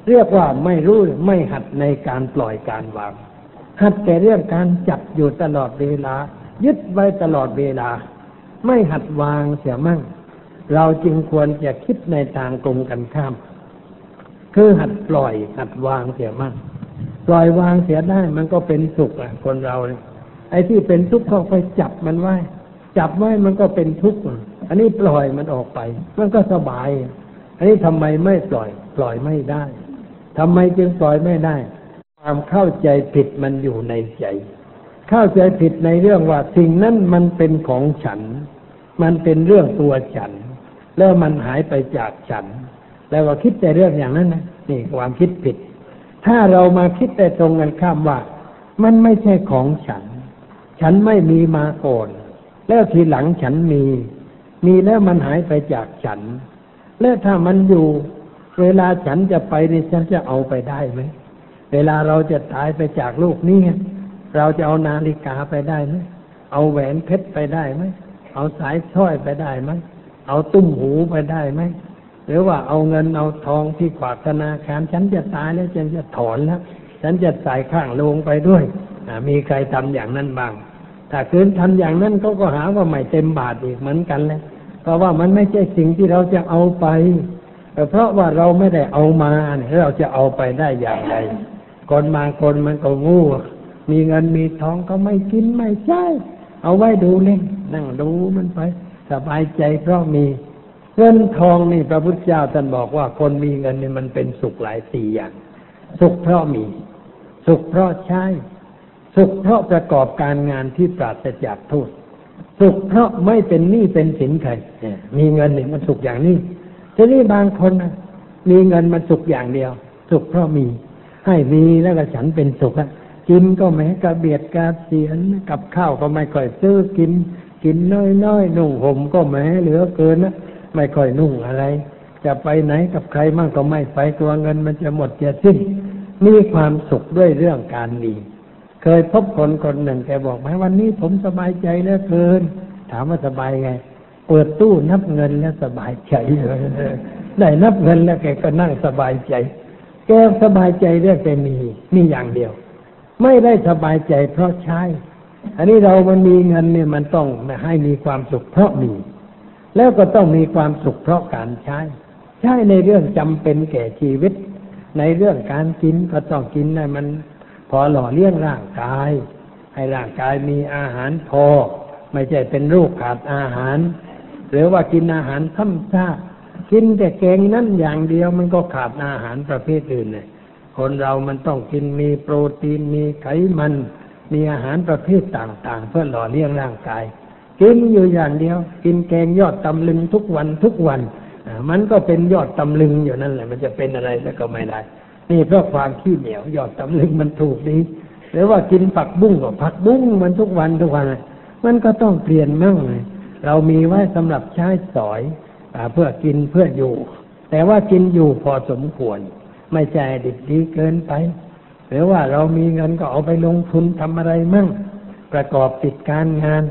เรียกว่าไม่รู้ไม่หัดในการปล่อยการวาง หัดแต่เรื่องการจับอยู่ตลอดเวลา ยึดไว้ตลอดเวลา ไม่หัดวางเสียมั่ง เราจึงควรจะคิดในทางตรงกันข้าม คือหัดปล่อย หัดวางเสียมั่งปล่อยวางเสียได้มันก็เป็นสุขอะ คนเราเนี่ยไอ้ที่เป็นทุกข์ก็ไปจับมันไว้ จับไว้มันก็เป็นทุกข์อันนี้ปล่อยมันออกไป มันก็สบาย อันนี้ทำไมไม่ปล่อย ปล่อยไม่ได้ทำไมจึงปล่อยไม่ได้ ความเข้าใจผิดมันอยู่ในใจ เข้าใจผิดในเรื่องว่าสิ่งนั้นมันเป็นของฉัน มันเป็นเรื่องตัวฉัน แล้วมันหายไปจากฉัน แล้วก็คิดแต่เรื่องอย่างนั้นนะนี่ความคิดผิด ถ้าเรามาคิดแต่ตรงกันข้ามว่า มันไม่ใช่ของฉัน ฉันไม่มีมาก่อนแล้วทีหลังฉันมี มีแล้วมันหายไปจากฉัน แล้วถ้ามันอยู่ เวลาฉันจะไปนี่ฉันจะเอาไปได้ไหมเวลาเราจะตายไปจากโลกนี้เราจะเอานาฬิกาไปได้ไหมเอาแหวนเพชรไปได้ไหมเอาสายสร้อยไปได้ไหมเอาตุ้มหูไปได้ไหม หรือว่าเอาเงินเอาทองที่ฝากธนาคารฉันจะตายแล้วฉันจะถอนแล้ว ฉันจะใส่ข้างลงไปด้วยมีใครทำอย่างนั้นบ้าง ถ้าคืนทำอย่างนั้นเขาก็หาว่าไม่เต็มบาทอีกเหมือนกันเลยเพราะว่ามันไม่ใช่สิ่งที่เราจะเอาไป เพราะว่าเราไม่ได้เอามาเนี่ยเราจะเอาไปได้อย่างไรคนบางคนมันก็งูมีเงินมีทองก็ไม่กินไม่ใช้เอาไว้ดูเล่นนั่งดูมันไป สบายใจเพราะมี เงินทองนี่พระพุทธเจ้าท่านบอกว่าคนมีเงินนี่มันเป็นสุขหลายสี่อย่าง สุขเพราะมี สุขเพราะใช้ สุขเพราะประกอบการงานที่ปราศจากโทษ สุขเพราะไม่เป็นหนี้เป็นสินใครมีเงินนี่มันสุขอย่างนี้ทีนี้บางคนนะมีเงินมันสุขอย่างเดียว สุขเพราะมี ให้มีแล้วก็ฉันเป็นสุขอะกินก็แม้กระเบียดกระเสียนกับข้าวก็ไม่ค่อยซื้อกิน กินน้อยๆนุ่งห่มก็แม้เหลือเกินนะ ไม่ค่อยนุ่งอะไร จะไปไหนกับใครมั่งก็ไม่ไปตัวเงินมันจะหมดจะสิ้น มีความสุขด้วยเรื่องการมีเคยพบคนคนหนึ่งแกบอกไหมวันนี้ผมสบายใจเหลือเกิน ถามว่าสบายไง เปิดตู้นับเงินแล้วสบายใจเลยได้นับเงินแล้วแกก็นั่งสบายใจ แกสบายใจเรื่องแกมีมีอย่างเดียว ไม่ได้สบายใจเพราะใช้ อันนี้เรามันมีเงินเนี่ยมันต้องให้มีความสุขเพราะมี แล้วก็ต้องมีความสุขเพราะการใช้ ใช้ในเรื่องจำเป็นแก่ชีวิต ในเรื่องการกินก็ต้องกินให้มัน พอหล่อเลี้ยงร่างกาย ให้ร่างกายมีอาหารพอ ไม่ใช่เป็นโรคขาดอาหาร หรือว่ากินอาหารซ้ำซากกินแต่แกงนั่นอย่างเดียวมันก็ขาดอาหารประเภทอื่นเลยคนเรามันต้องกินมีโปรตีนมีไขมัน มีอาหารประเภทต่าง ๆ เพื่อหล่อเลี้ยงร่างกาย กินอยู่อย่างเดียว กินแกงยอดตำลึงทุกวันทุกวันมันก็เป็นยอดตำลึงอยู่นั่นแหละ มันจะเป็นอะไรแล้วก็ไม่ได้ นี่เพราะความขี้เหนียวยอดตำลึงมันถูกดีหรือว่ากินผักบุ้งก็ผักบุ้งมันทุกวันทุกวันมันก็ต้องเปลี่ยนมั่งเลยเรามีไว้สำหรับใช้สอยอเพื่อกินเพื่ออยู่ แต่ว่ากินอยู่พอสมควร ไม่ใจดิบดีเกินไป หรือว่าเรามีเงินก็เอาไปลงทุนทำอะไรมั่ง ประกอบติดการงาน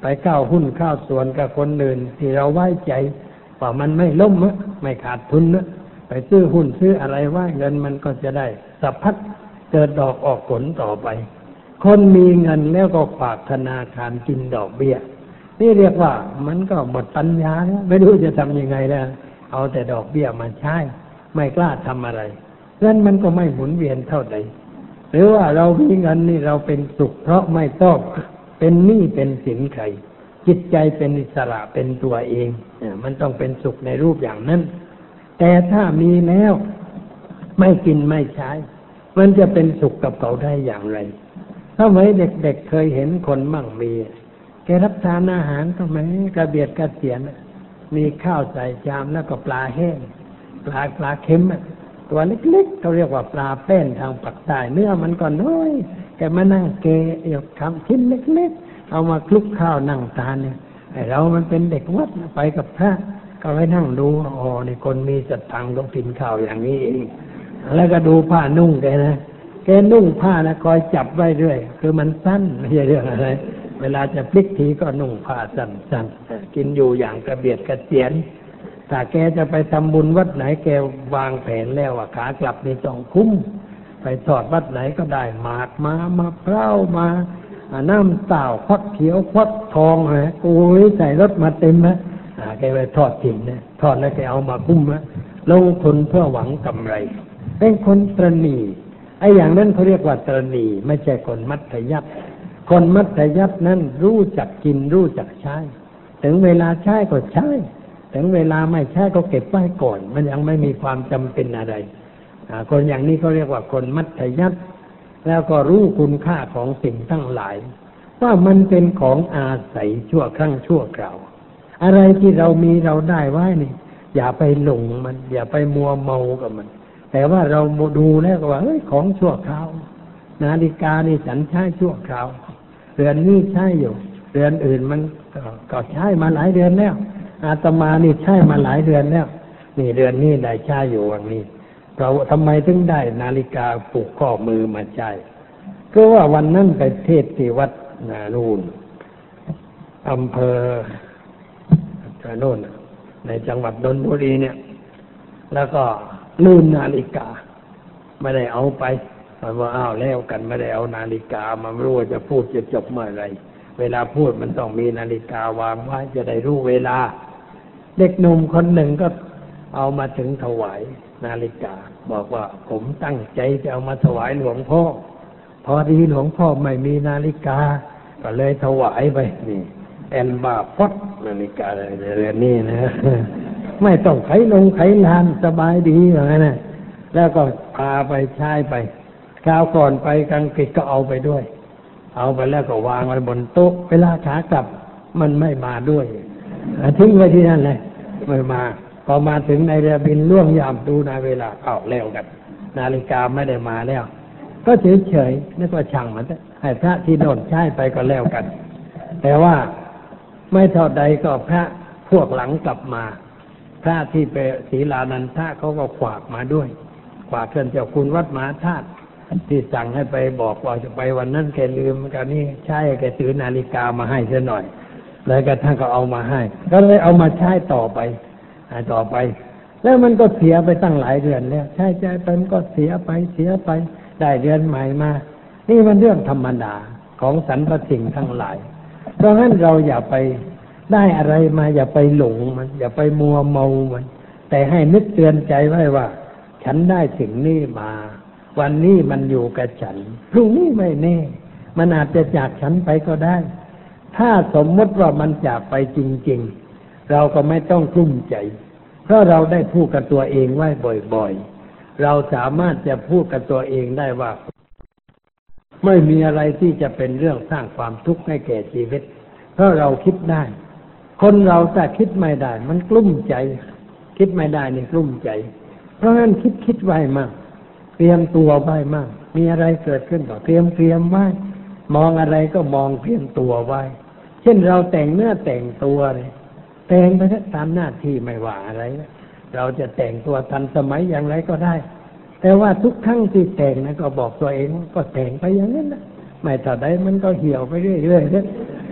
ไปเข้าหุ้นเข้าส่วนกับคนอื่น ที่เราไว้ใจว่ามันไม่ล่มไม่ขาดทุนนะไปซื้อหุ้นซื้ออะไรว่าเงินมันก็จะได้สัพพัดเกิดดอกออกผลต่อไป คนมีเงินแล้วก็ฝากธนาคารกินดอกเบี้ย นี่เรียกว่ามันก็หมดปัญญาแล้วไม่รู้จะทำยังไงแล้วเอาแต่ดอกเบี้ยมาใช้ไม่กล้าทำอะไรเงินมันก็ไม่หมุนเวียนเท่าใดหรือว่าเรามีเงินนี่เราเป็นสุขเพราะไม่ต้อง เป็นหนี้เป็นสินใครจิตใจเป็นอิสระเป็นตัวเองมันต้องเป็นสุขในรูปอย่างนั้น แต่ถ้ามีแล้วไม่กินไม่ใช้ มันจะเป็นสุขกับเขาได้อย่างไร ถ้าไมเด็กๆเคยเห็นคนมั่งมีแกรับทานอาหารทำไมกระเบียดกระเสียน มีข้าวใส่จามแล้วก็ปลาแห้ง ปลาปลาเค็มตัวเล็กๆเขาเรียกว่าปลาแป้นทางปักใต้เนื้อมันก็น้อย แกมานั่งเกยกคำชิ้นเล็กๆ เอามาคลุกข้าวนั่งทานเนี่ยไอเรามันเป็นเด็กวัดไปกับพระก็ไปนั่งดูอ๋อนี่คนมีสตังค์ต้องกินข้าวอย่างนี้เอง แล้วก็ดูผ้านุ่งแกนะแกนุ่งผ้านะคอยจับไว้เรื่อยคือมันสั้นไม่ใช่เรื่องอะไร เวลาจะพลิกทีก็นุ่งผ้าสั้นๆกินอยู่อย่างกระเบียดกระเสียนถ้าแกจะไปทำบุญวัดไหนแกวางแผนแล้วอะขากลับในต้องคุ้ม ไปทอดวัดไหนก็ได้หมากมามาเปล่ามาน้ำเต่าควักเขียวควักทองฮะโอ้ยใส่รถมาเต็มนะแกไปทอดทิ้งนะทอดแล้วแกเอามาคุ้มนะลงทุนเพื่อหวังกำไร เป็นคนตรณีไอ้อย่างนั้นเขาเรียกว่าตรณีไม่ใช่คนมัธยัติคนมัธยัตินั้นรู้จักกินรู้จักใช้ ถึงเวลาใช้ก็ใช้ ถึงเวลาไม่ใช้ก็เก็บไว้ก่อน มันยังไม่มีความจำเป็นอะไร คนอย่างนี้เขาเรียกว่าคนมัธยัติแล้วก็รู้คุณค่าของสิ่งทั้งหลาย ว่ามันเป็นของอาศัยชั่วครั้งชั่วคราว อะไรที่เรามีเราได้ไว้นี่ อย่าไปหลงมัน อย่าไปมัวเมากับมัน แต่ว่าเราดูแล้วก็ว่าเฮ้ยของชั่วคราว นาฬิกานี่ฉันใช้ชั่วคราว เรือนนี้ใช้อยู่ เรือนอื่นมันก็ก็ใช้มาหลายเดือนแล้วอาตมานี่ใช้มาหลายเดือนแล้วนี่เดือนนี้ได้ใช้อยู่วันนี้ เราทำไมถึงได้นาฬิกาผูกข้อมือมาใช้ก็ว่าวันนั้นไปเทศที่วัดนานูนอำเภอโน่นในจังหวัดนนทบุรีเนี่ย แล้วก็ลืมนาฬิกา ไม่ได้เอาไปมันว่าอ้าวแล้วกันไม่ได้เอานาฬิกามาไม่รู้ว่าจะพูดจะจบเมื่อไรเวลาพูดมันต้องมีนาฬิกาวางไว้จะได้รู้เวลา เด็กหนุ่มคนหนึ่งก็เอามาถึงถวาย นาฬิกา บอกว่าผมตั้งใจจะเอามาถวายหลวงพ่อ พอดีหลวงพ่อไม่มีนาฬิกา ก็เลยถวายไปนี่แอนบาพอดนาฬิกาอะไรเรือนนี้นะไม่ต้องไขลงไขลานสบายดีอย่างนั้นนะแล้วก็พาไปใช้ไปคราวก่อนไปกลางกิจก็เอาไปด้วย เอาไปแล้วก็วางไว้บนโต๊ะเวลาขากลับ มันไม่มาด้วยทิ้งไว้ที่นั่นเลยไม่มา พอมาถึงในเรือบินล่วงยามดูนาเวลาเอาแล้วกัน นาฬิกาไม่ได้มาแล้ว ก็เฉยเฉยนึกว่าช่างมันเถอะให้พระที่โน่นใช้ไปก็แล้วกัน แต่ว่าไม่เท่าใดก็พระพวกหลังกลับมา พระที่ไปศรีลานันทะเขาก็ขวากมาด้วย ขวากเชิญเจ้าคุณวัดมหาธาตุที่สั่งให้ไปบอกว่าจะไปวันนั้นแกลืมกันนี่ใช่แกซื้อนาฬิกามาให้เสียหน่อย แล้วก็ท่านก็เอามาให้ ก็เลยเอามาใช้ต่อไป ต่อไป แล้วมันก็เสียไปตั้งหลายเดือนแล้ว ใช้ใจไปมันก็เสียไปเสียไปได้เดือนใหม่มา นี่มันเรื่องธรรมดาของสรรพสิ่งทั้งหลาย เพราะฉะนั้นเราอย่าไปได้อะไรมาอย่าไปหลงมัน อย่าไปมัวเมามัน แต่ให้นึกเตือนใจไว้ว่า ฉันได้สิ่งนี้มา วันนี้มันอยู่กับฉัน พรุ่งนี้ไม่แน่ มันอาจจะจากฉันไปก็ได้ ถ้าสมมติว่ามันจากไปจริง ๆ เราก็ไม่ต้องกลุ้มใจ เพราะเราได้พูดกับตัวเองไว้บ่อยๆ เราสามารถจะพูดกับตัวเองได้ว่า ไม่มีอะไรที่จะเป็นเรื่องสร้างความทุกข์ให้แก่ชีวิต เพราะเราคิดได้ คนเราแต่คิดไม่ได้ มันกลุ้มใจ คิดไม่ได้นี่กลุ้มใจ เพราะฉะนั้นคิดคิดไว้มากเตรียมตัวไว้มาก มีอะไรเกิดขึ้นก็เตรียมเตรียมไว้มองอะไรก็มองเตรียมตัวไว้ เช่นเราแต่งเนื้อแต่งตัวเนี่ย แต่งไปเถอะตามหน้าที่ไม่ว่าอะไรนะเราจะแต่งตัวทันสมัยอย่างไรก็ได้ แต่ว่าทุกครั้งที่แต่งนะก็บอกตัวเองก็แต่งไปอย่างนั้นนะไม่ถ้าใดมันก็เหี่ยวไปเรื่อยๆนะ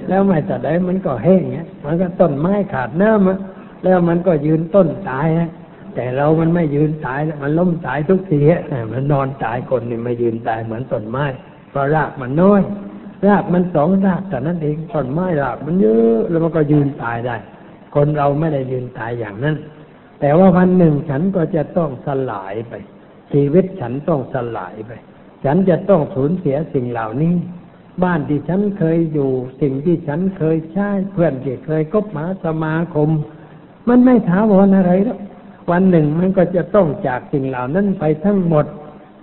แล้วไม่ถ้าใดมันก็แห้งเงี้ยมันก็ต้นไม้ขาดน้ำแล้วมันก็ยืนต้นตายฮะแต่เรามันไม่ยืนตายมันล้มตายทุกทีฮะมันนอนตายคนนี่ไม่ยืนตายเหมือนต้นไม้เพราะรากมันน้อย รากมันสองรากแต่นั้นเองต้นไม้รากมันเยอะแล้วมันก็ยืนตายได้ คนเราไม่ได้ยืนตายอย่างนั้น แต่ว่าวันหนึ่งฉันก็จะต้องสลายไป ชีวิตฉันต้องสลายไป ฉันจะต้องสูญเสียสิ่งเหล่านี้ บ้านที่ฉันเคยอยู่ สิ่งที่ฉันเคยใช้เพื่อนที่เคยคบหาสมาคม มันไม่ถาวรอะไรแล้ววันหนึ่งมันก็จะต้องจากสิ่งเหล่านั้นไปทั้งหมด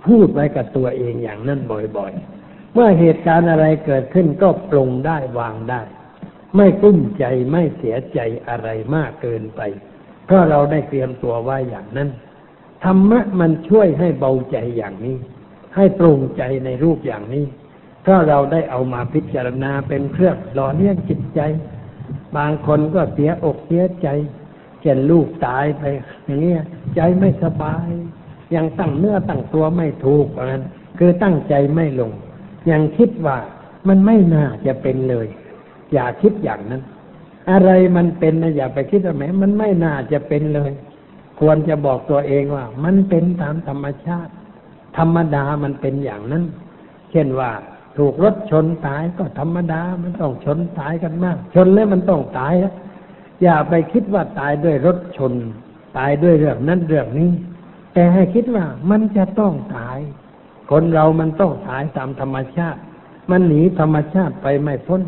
พูดไว้กับตัวเองอย่างนั้นบ่อยๆ เมื่อเหตุการณ์อะไรเกิดขึ้นก็ปรงได้วางได้ ไม่กุ้มใจไม่เสียใจอะไรมากเกินไป เพราะเราได้เตรียมตัวไว้อย่างนั้นธรรมะมันช่วยให้เบาใจอย่างนี้ ให้ปรุงใจในรูปอย่างนี้ เพราะเราได้เอามาพิจารณาเป็นเครื่องหล่อเลี้ยงจิตใจ บางคนก็เสียอกเสียใจเช่นลูกตายไป อย่างเงี้ย ใจไม่สบาย ยังตั้งเนื้อตั้งตัวไม่ถูกเพราะนั้นคือตั้งใจไม่ลง ยังคิดว่ามันไม่น่าจะเป็นเลย อย่าคิดอย่างนั้น อะไรมันเป็นนะอย่าไปคิดว่าแหมมันไม่น่าจะเป็นเลย ควรจะบอกตัวเองว่า มันเป็นตามธรรมชาติ ธรรมดามันเป็นอย่างนั้น เช่นว่าถูกรถชนตายก็ธรรมดามันต้องชนตายกันมาก ชนแล้วมันต้องตายอย่าไปคิดว่าตายด้วยรถชน ตายด้วยเรื่องนั้นเรื่องนี้ แต่ให้คิดว่ามันจะต้องตาย คนเรามันต้องตายตามธรรมชาติ มันหนีธรรมชาติไปไม่พ้น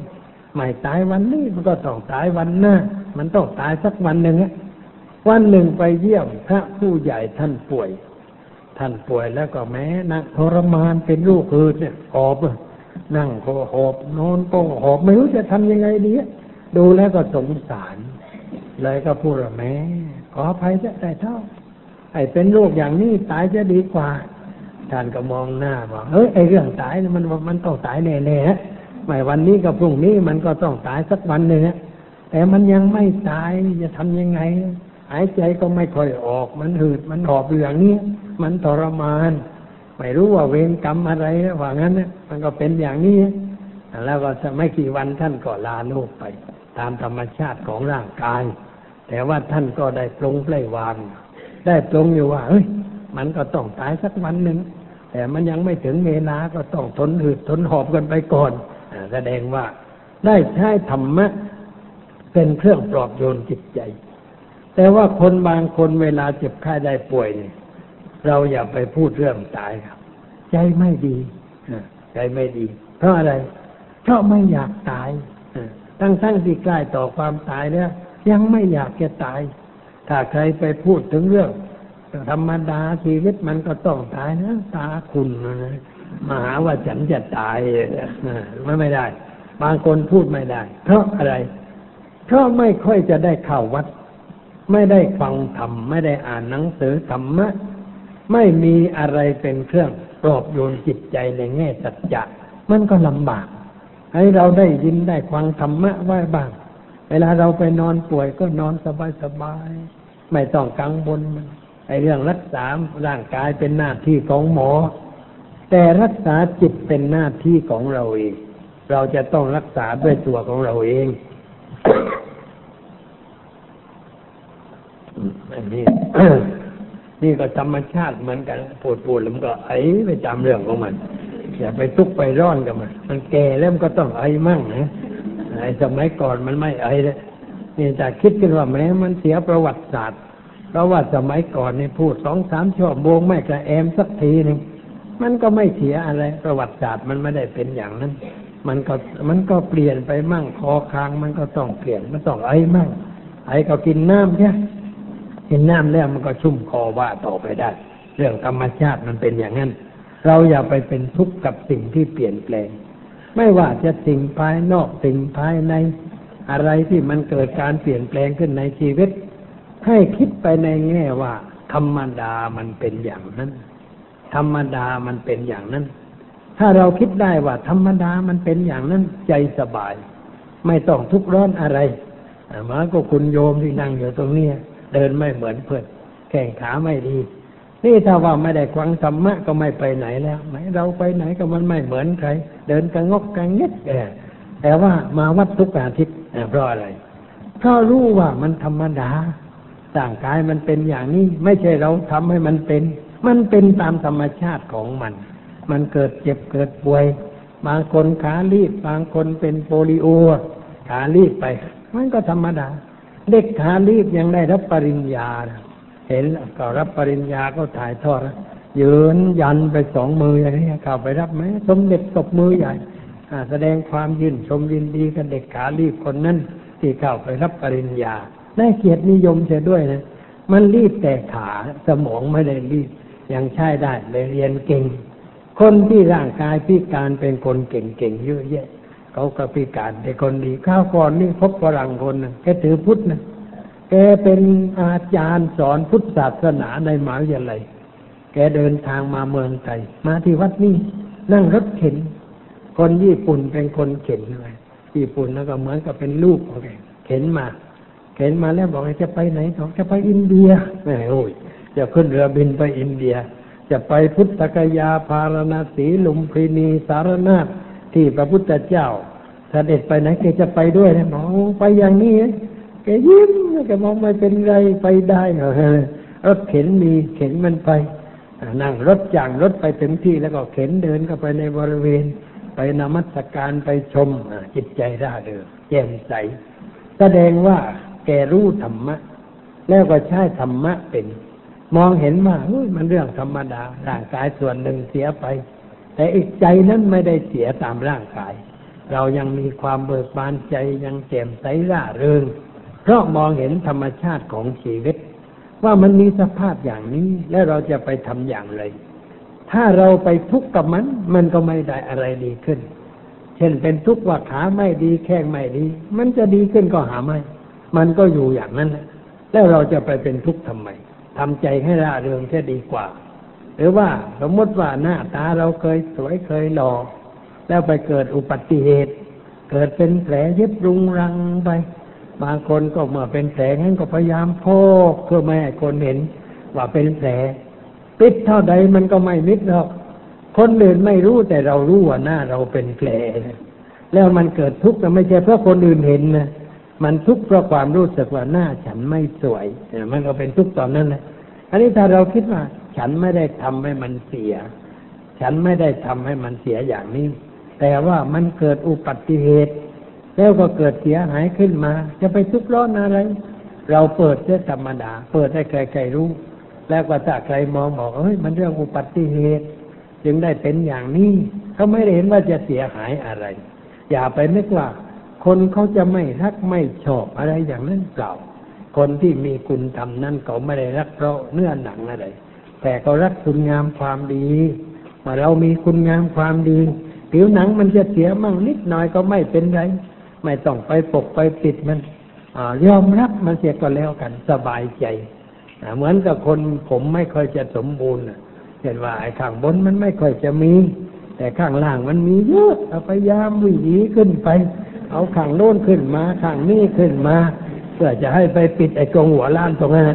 ไม่ตายวันนี้มันก็ต้องตายวันหน้า มันต้องตายสักวันหนึ่งวันหนึ่งไปเยี่ยมพระผู้ใหญ่ท่านป่วย ท่านป่วยแล้วก็แม้นักทรมานเป็นลูกคืนเนี่ยหอบนั่งก็หอบนอนก็หอบไม่รู้จะทำยังไงดีดูแล้วก็สงสารเลยก็พูดว่าแม่ขออภัยจะได้เท่า ไอ้เป็นโรคอย่างนี้ตายจะดีกว่าท่านก็มองหน้าบอกเฮ้ยไอ้เรื่องตายมันมันต้องตายแน่ๆ ไม่วันนี้กับพรุ่งนี้มันก็ต้องตายสักวันหนึ่งแต่มันยังไม่ตายจะทำยังไง หายใจก็ไม่ค่อยออก มันหืดมันหอบเรื่องนี้มันทรมาน ไม่รู้ว่าเวรกรรมอะไรว่างั้นนี่มันก็เป็นอย่างนี้แล้วก็ไม่กี่วันท่านก็ลาโลกไป ตามธรรมชาติของร่างกาย แต่ว่าท่านก็ได้ปรงปล่วาง ได้ปรงอยู่ว่าเฮ้ยมันก็ต้องตายสักวันหนึ่งแต่มันยังไม่ถึงเวลาก็ต้องทนหืดทนหอบกันไปก่อน แสดงว่าได้ใช้ธรรมะเป็นเครื่องปลอบโยนจิตใจ แต่ว่าคนบางคนเวลาเจ็บไข้ได้ป่วยเนี่ยเราอย่าไปพูดเรื่องตายครับ ใจไม่ดีใจไม่ดี เพราะอะไร เพราะไม่อยากตายตั้งทั้งที่ใกล้ต่อความตายเนี่ยยังไม่อยากจะตาย ถ้าใครไปพูดถึงเรื่องธรรมดาชีวิตมันก็ต้องตายนะตาคุณนะ มาหาว่าฉันจะตายไม่ไม่ได้ บางคนพูดไม่ได้ เพราะอะไร เพราะไม่ค่อยจะได้เข้าวัด ไม่ได้ฟังธรรม ไม่ได้อ่านหนังสือธรรมะ ไม่มีอะไรเป็นเครื่องปลอบโยนจิตใจในแง่สัจจะมันก็ลำบาก ให้เราได้ยินได้ฟังธรรมะไว้บ้าง เวลาเราไปนอนป่วยก็นอนสบายสบาย ไม่ต้องกังวลไอ้เรื่องรักษาร่างกายเป็นหน้าที่ของหมอ แต่รักษาจิตเป็นหน้าที่ของเราเอง เราจะต้องรักษาด้วยตัวของเราเองอันนี้นี่ก็ธรรมชาติเหมือนกันปวดปวดแล้วมันก็ไอ้ไปจำเรื่องของมันอย่าไปทุกไปร้อนกับมัน มันแก่แล้วมันก็ต้องไอ้มั่งนะไอ้สมัยก่อนมันไม่ไอ้เลยนี่จะคิดกันว่าแม้มันเสียประวัติศาสตร์เพราะว่าสมัยก่อนนี่พูดสองสามชั่วโมงไม่กระแอมสักทีหนึ่ง มันก็ไม่เสียอะไร ประวัติศาสตร์มันไม่ได้เป็นอย่างนั้น มันก็มันก็เปลี่ยนไปมั่งคอค้าง มันก็ต้องเปลี่ยนมันต้องไอ้มั่ง ไอ้ก็กินน้ำใช่กินน้ำแล้วมันก็ชุ่มคอว่าต่อไปได้ เรื่องธรรมชาติมันเป็นอย่างนั้น เราอย่าไปเป็นทุกข์กับสิ่งที่เปลี่ยนแปลง ไม่ว่าจะสิ่งภายนอกสิ่งภายใน อะไรที่มันเกิดการเปลี่ยนแปลงขึ้นในชีวิต ให้คิดไปในแง่ว่าธรรมดามันเป็นอย่างนั้น ธรรมดามันเป็นอย่างนั้น ถ้าเราคิดได้ว่าธรรมดามันเป็นอย่างนั้น ใจสบาย ไม่ต้องทุกข์ร้อนอะไรมาก็คุณโยมที่นั่งอยู่ตรงนี้เดินไม่เหมือนเพื่อนแข่งขาไม่ดี นี่ถ้าว่าไม่ได้ฟังธรรมะก็ไม่ไปไหนแล้วไหนเราไปไหนก็มันไม่เหมือนใคร เดินกังกกังเง็ดแต่ว่ามาวัดทุกอาทิตย์เพราะอะไรเพราะรู้ว่ามันธรรมดาร่างกายมันเป็นอย่างนี้ ไม่ใช่เราทำให้มันเป็น มันเป็นตามธรรมชาติของมัน มันเกิดเจ็บเกิดป่วย บางคนขาลีบบางคนเป็นโปลิโอ ขาลีบไป มันก็ธรรมดา เด็กขาลีบยังได้รับปริญญา เห็นก็รับปริญญาก็ถ่ายทอดยืนยันไปสองมืออย่างนี้เข้าไปรับไหมสมเด็จตบมือใหญ่แสดงความยินชมยินดีกับเด็กขาลีบคนนั้นที่เข้าไปรับปริญญาได้เกียรตินิยมเสียด้วยนะ มันรีบแต่ขาสมองไม่ได้รีบ ยังใช้ได้เลยเรียนเก่ง คนที่ร่างกายพิการเป็นคนเก่งๆเยอะแยะเขาก็พิการเป็นคนดีข้าวก่อนนี่พบฝรั่งคนนึงแกถือพุทธนะแกเป็นอาจารย์สอนพุทธศาสนาในมหาวิทยาลัยแกเดินทางมาเมืองไทยมาที่วัดนี้นั่งรถเข็น คนญี่ปุ่นเป็นคนเข็นเลยญี่ปุ่นแล้วก็เหมือนกับเป็นลูกของแกเข็นมาเข็นมาแล้วบอกจะไปไหนบอกจะไปอินเดียแหมโอ้ย จะขึ้นเรือบินไปอินเดีย จะไปพุทธกยาพารณสีลุมพินีสารนาถที่พระพุทธเจ้าเสด็จไปไหนแกจะไปด้วยนะบอกไปอย่างนี้แกยิ้มแกมองไม่เป็นไรไปได้เหรอรถเข็นมีเข็นมันไปนั่งรถจ่างรถไปถึงที่แล้วก็เข็นเดินเข้าไปในบริเวณ ไปนมัสการไปชมจิตใจร่าเริงแจ่มใส แสดงว่าแกรู้ธรรมะ แล้วก็ใช้ธรรมะเป็น มองเห็นว่ามันเรื่องธรรมดา ร่างกายส่วนหนึ่งเสียไป แต่อีกใจนั้นไม่ได้เสียตามร่างกาย เรายังมีความเบิกบานใจยังแจ่มใสร่าเริง เพราะมองเห็นธรรมชาติของชีวิต ว่ามันมีสภาพอย่างนี้แล้วเราจะไปทำอย่างไร ถ้าเราไปทุกข์กับมัน มันก็ไม่ได้อะไรดีขึ้น เช่นเป็นทุกข์ว่าขาไม่ดีแข้งไม่ดี มันจะดีขึ้นก็หาไม่ มันก็อยู่อย่างนั้นแหละแล้วเราจะไปเป็นทุกข์ทำไม ทำใจให้ร่าเริงแค่ดีกว่า หรือว่าสมมติว่าหน้าตาเราเคยสวยเคยหล่อแล้วไปเกิดอุบัติเหตุ เกิดเป็นแผลเย็บรุงรังไป บางคนก็เมื่อเป็นแผลงั้นก็พยายามพกเพื่อไม่ให้คนเห็นว่าเป็นแผลปิดเท่าใดมันก็ไม่มิดหรอก คนอื่นไม่รู้แต่เรารู้ว่าหน้าเราเป็นแผลแล้วมันเกิดทุกข์แต่ไม่ใช่เพราะคนอื่นเห็นนะ มันทุกข์เพราะความรู้สึกว่าหน้าฉันไม่สวยมันก็เป็นทุกข์ตอนนั้นนะอันนี้ถ้าเราคิดว่า ฉันไม่ได้ทำให้มันเสีย ฉันไม่ได้ทำให้มันเสียอย่างนี้ แต่ว่ามันเกิดอุบัติเหตุ แล้วก็เกิดเสียหายขึ้นมา จะไปทุกข์ร้อนอะไร เราเปิดเรื่องธรรมดา เปิดให้ใครๆรู้ แล้วก็ถ้าใครมองบอกเฮ้ยมันเรื่องอุบัติเหตุ จึงได้เป็นอย่างนี้เขาไม่ได้เห็นว่าจะเสียหายอะไร อย่าไปนึกว่า คนเขาจะไม่รักไม่ชอบอะไรอย่างนั้นเปล่า คนที่มีคุณธรรมนั้นเขาไม่ได้รักเพราะเนื้อหนังอะไร แต่เขารักคุณงามความดีเมื่อเรามีคุณงามความดี ผิวหนังมันจะเสียมั่งนิดหน่อยก็ไม่เป็นไร ไม่ต้องไปปกไปปิดมันอยอมรับมันเสียก็แล้วกันสบายใจเหมือนกับคนผมไม่ค่อยจะสมบูรณ์เช่นว่าไอ้ข้างบนมันไม่ค่อยจะมี แต่ข้างล่างมันมีเยอะพยายามวิ่งขึ้นไป เอาข้างโน้นขึ้นมาข้างนี้ขึ้นมาเพื่อจะให้ไปปิดไอ้กรงหัวล้านตรงนั้น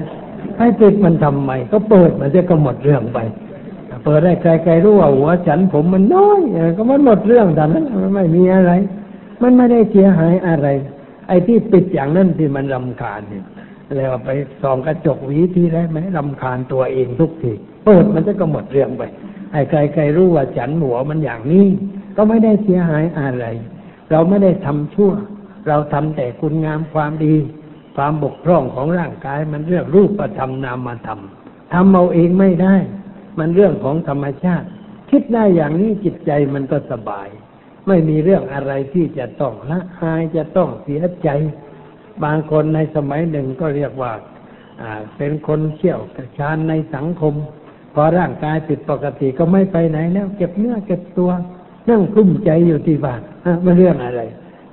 ให้ปิดมันทำไมก็เปิดมันจะก็หมดเรื่องไปเปิดได้ใครๆรู้ว่าหัวฉันผมมันน้อยก็มันหมดเรื่องแต่นั้นมันไม่มีอะไร มันไม่ได้เสียหายอะไร ไอ้ที่ปิดอย่างนั้นที่มันรำคาญเนี่ยแล้วไปส่องกระจกหวีทีได้ไหมรำคาญตัวเองทุกทีเปิดมันจะก็หมดเรื่องไป ไอ้ใครๆรู้ว่าฉันหัวมันอย่างนี้ ก็ไม่ได้เสียหายอะไร เราไม่ได้ทำชั่ว เราทำแต่คุณงามความดี ความบกพร่องของร่างกายมันเรื่องรูปประธรรมนามธรรมทำเอาเองไม่ได้ มันเรื่องของธรรมชาติ คิดได้อย่างนี้จิตใจมันก็สบาย ไม่มีเรื่องอะไรที่จะต้องละอายจะต้องเสียใจ บางคนในสมัยหนึ่งก็เรียกว่าเป็นคนเชี่ยวชานในสังคม อร่างกายผิดปกติก็ไม่ไปไหนแล้ว เก็บเนื้อเก็บตัวนั่งกุ้มใจอยู่ที่บ้านไม่เรื่องอะไร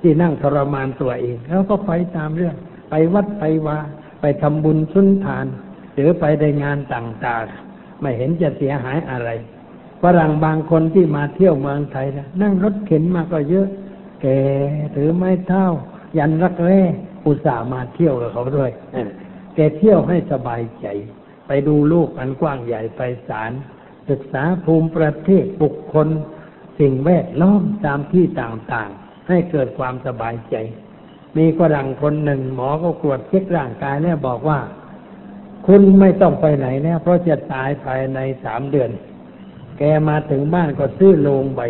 ที่นั่งทรมานตัวเอง แล้วก็ไปตามเรื่อง ไปวัดไปวาไปทำบุญสุนทาน หรือไปในงานต่างๆ ไม่เห็นจะเสียหายอะไรฝรั่งบางคนที่มาเที่ยวเมืองไทยนะนั่งรถเข็นมาก็เยอะ แกถือไม้เท้ายันรักแร้อุตส่าห์มาเที่ยวกับเขาด้วยแกเที่ยวให้สบายใจ ไปดูลูกอันกว้างใหญ่ไปศาลศึกษาภูมิประเทศบุคคล สิ่งแวดล้อมตามที่ต่างๆ ให้เกิดความสบายใจ มีฝรั่งคนหนึ่งหมอก็ตรวจเช็คร่างกายแล้วบอกว่า คุณไม่ต้องไปไหนแล้วเพราะจะตายภายในสามเดือน แกมาถึงบ้านก็ซื้อโลงใบ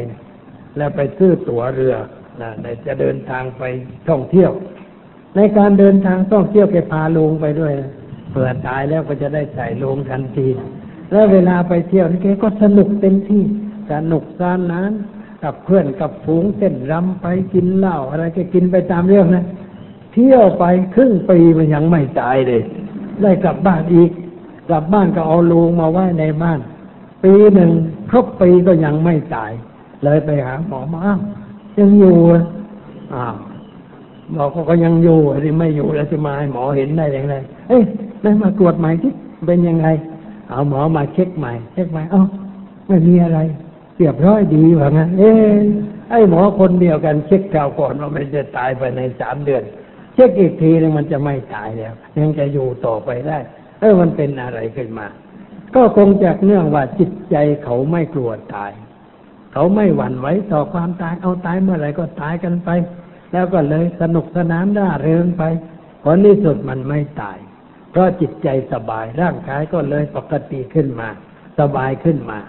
แล้วไปซื้อตั๋วเรือนะจะเดินทางไปท่องเที่ยว ในการเดินทางท่องเที่ยวแกพาลงไปด้วยเผื่อตายแล้วก็จะได้ใส่ลงทันที แล้วเวลาไปเที่ยวนี่แกก็สนุกเต็มที่สนุกสนานกับเพื่อนกับฝูงเต้นรำไปกินเหล้าอะไรก็กินไปตามเรื่องนะเที่ยวไปครึ่งปีมันยังไม่ตายเลย ได้กลับบ้านอีก กลับบ้านก็เอาลูงมาไว้ในบ้าน ปีหนึ่งครบปีก็ยังไม่ตาย เลยไปหาหมอมาอ้าวยังอยู่อะอ้าวบอกว่าก็ยังอยู่ที่ไม่อยู่แล้วจะมาให้หมอเห็นได้อย่างไรเอ้ย ได้มาตรวจใหม่ที่เป็นยังไง เอาหมอมาเช็คใหม่ เช็คใหม่ เอ้าไม่มีอะไรเรียบร้อยดีว่างั้น เอ้ยไอ้หมอคนเดียวกันเช็คข่าวก่อนว่ามันจะตายภายในสามเดือน เช็คอีกทีนึงมันจะไม่ตายแล้ว ยังจะอยู่ต่อไปได้เออมันเป็นอะไรขึ้นมา ก็คงจากเนื่องว่าจิตใจเขาไม่กลัวตาย เขาไม่หวั่นไหวต่อความตายเอาตายเมื่อไหร่ก็ตายกันไป แล้วก็เลยสนุกสนานร่าเริงไปผลที่สุดมันไม่ตาย เพราะจิตใจสบายร่างกายก็เลยปกติขึ้นมา สบายขึ้นมา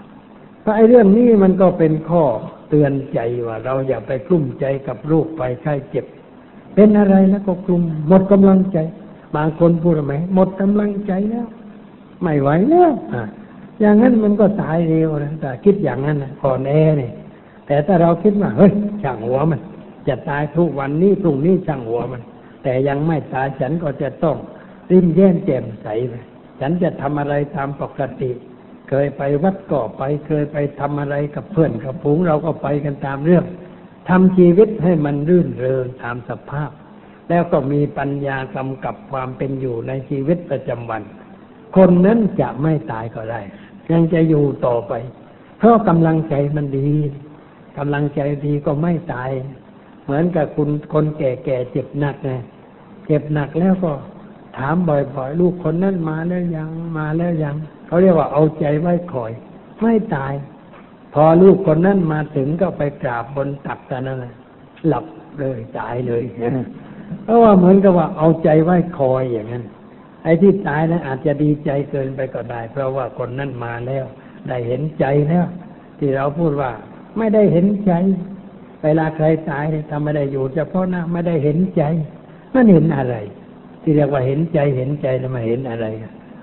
เพราะไอ้เรื่องนี้มันก็เป็นข้อเตือนใจว่า เราอย่าไปกลุ้มใจกับโรคไปไข้เจ็บ เป็นอะไรแล้วก็กลุ้มหมดกำลังใจ บางคนพูดไหมหมดกำลังใจแล้ว ไม่ไหวแล้วอะอย่างนั้นมันก็ตายเร็วนะแต่คิดอย่างนั้นนะก่อนแอนี่แต่ถ้าเราคิดว่าเฮ้ยช่างหัวมัน จะตายทุกวันนี้พรุ่งนี้ช่างหัวมัน แต่ยังไม่ตายฉันก็จะต้อง ริมแย้มแจ่มใสไปฉันจะทำอะไรตามปกติ เคยไปวัดก็ไป เคยไปทำอะไรกับเพื่อนกับฝูงเราก็ไปกันตามเรื่องทำชีวิตให้มันรื่นเริงตามสภาพ แล้วก็มีปัญญากำกับความเป็นอยู่ในชีวิตประจำวัน คนนั้นจะไม่ตายก็ได้ ยังจะอยู่ต่อไป เพราะกำลังใจมันดีกำลังใจดีก็ไม่ตาย เหมือนกับคุณคนแก่ๆเจ็บหนักไงเจ็บหนักแล้วก็ ถามบ่อยๆ ลูกคนนั้นมาแล้วยังมาแล้วยังเขาเรียกว่าเอาใจไว้คอย ไม่ตาย พอลูกคนนั้นมาถึงก็ไปกราบบนตักแต่นั่นแหละหลับเลยตายเลยเพราะว่าเหมือนกับว่าเอาใจไว้คอยอย่างนั้น ไอ้ที่ตายนั้นอาจจะดีใจเกินไปก็ได้ เพราะว่าคนนั้นมาแล้ว ได้เห็นใจแล้ว ที่เราพูดว่า ไม่ได้เห็นใจ เวลาใครตายเนี่ยทำไม่ได้อยู่เฉพาะหน้าไม่ได้เห็นใจมันเห็นอะไร ที่เรียกว่าเห็นใจเห็นใจแล้วมาเห็นอะไร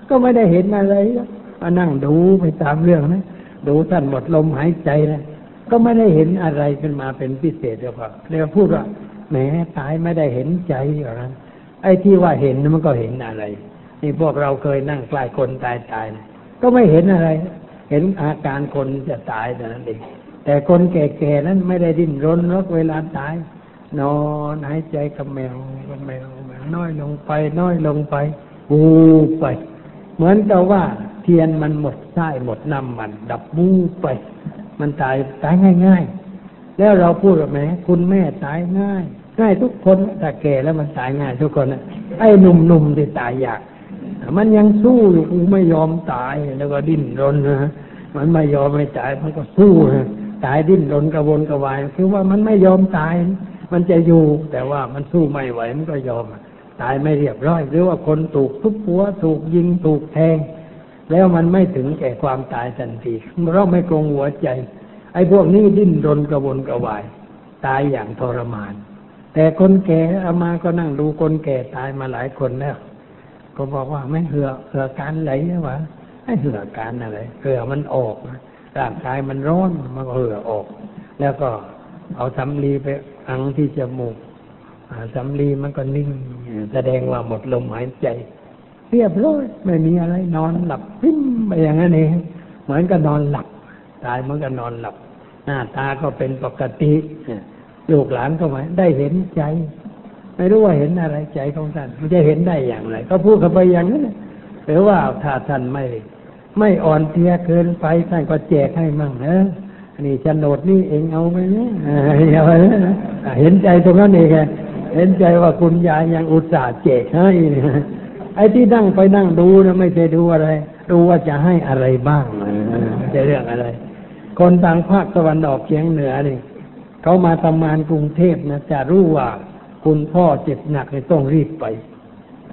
ก็ไม่ได้เห็นอะไรมานั่งดูไปตามเรื่องนะดูท่านหมดลมหายใจนะก็ไม่ได้เห็นอะไรขึ้นมาเป็นพิเศษเดียวกับเรียกพูดว่าแหมตายไม่ได้เห็นใจอย่างนั้นไอ้ที่ว่าเห็นมันก็เห็นอะไรนี่พวกเราเคยนั่งใกล้คนตายตายนะก็ไม่เห็นอะไร เห็นอาการคนจะตายแต่นั้นเองแต่คนแก่ๆนั้นไม่ได้ดิ้นรนหรอกเวลาตาย นอนหายใจกับแมวกับแมวน้อยลงไป น้อยลงไปบูไป เหมือนกับว่า เทียนมันหมดไส้หมดน้ำมัน ดับบูไป มันตายตายง่าย ๆ แล้วเราพูดว่าแหมคุณแม่ตายง่ายง่ายทุกคนแต่แก่แล้วมันตายง่ายทุกคนนะไอ้หนุ่มๆที่ตายยากมันยังสู้อยู่กูไม่ยอมตายแล้วก็ดิ้นรนนะมันไม่ยอมไม่ตายมันก็สู้นะตายดิ้นรนกระวนกระวาย คือว่ามันไม่ยอมตาย มันจะอยู่แต่ว่ามันสู้ไม่ไหวมันก็ยอม ตายไม่เรียบร้อย หรือว่าคนถูกทุบหัวถูกยิงถูกแทง แล้วมันไม่ถึงแก่ความตายทันทีเราไม่กรงหัวใจ ไอ้พวกนี้ดิ้นรนกระวนกระวาย ตายอย่างทรมาน แต่คนแก่เอามาก็นั่งดูคนแก่ตายมาหลายคนแล้วก็บอกว่าไม่เหือเหือการไหลวะไอ้เหือการอะไรเหือมันออกร่างกายมันร้อนมันก็เหือออก แล้วก็เอาสำลีไป อังที่จมูกสำลีมันก็นิ่ง แสดงว่าหมดลมหายใจ เรียบร้อยไม่มีอะไรนอนหลับปิ้มไปอย่างนั้นเองเหมือนกับนอนหลับ ตายเหมือนกับนอนหลับ หน้าตาก็เป็นปกติลูกหลานก็มาได้เห็นใจ ไม่รู้ว่าเห็นอะไรใจของท่านมันจะเห็นได้อย่างไร ก็พูดกันไปอย่างนั้นหรือว่าถ้าท่านไม่ ไม่อ่อนเพลียเกินไปท่านก็แจกให้มั่งนะ นี่โฉนดนี่เองเอาไปเนี่ยเห็นใจตรงนั้นเองเห็นใจว่าคุณยายยังอุตส่าห์แจกให้ไอ้ที่นั่งไปนั่งดูนะไม่ใช่ดูอะไร ดูว่าจะให้อะไรบ้างจะเรื่องอะไร คนต่างภาคตะวันออกเฉียงเหนือนี่เขามาทำงานกรุงเทพนะจะรู้ว่าคุณพ่อเจ็บหนักเลยต้องรีบไป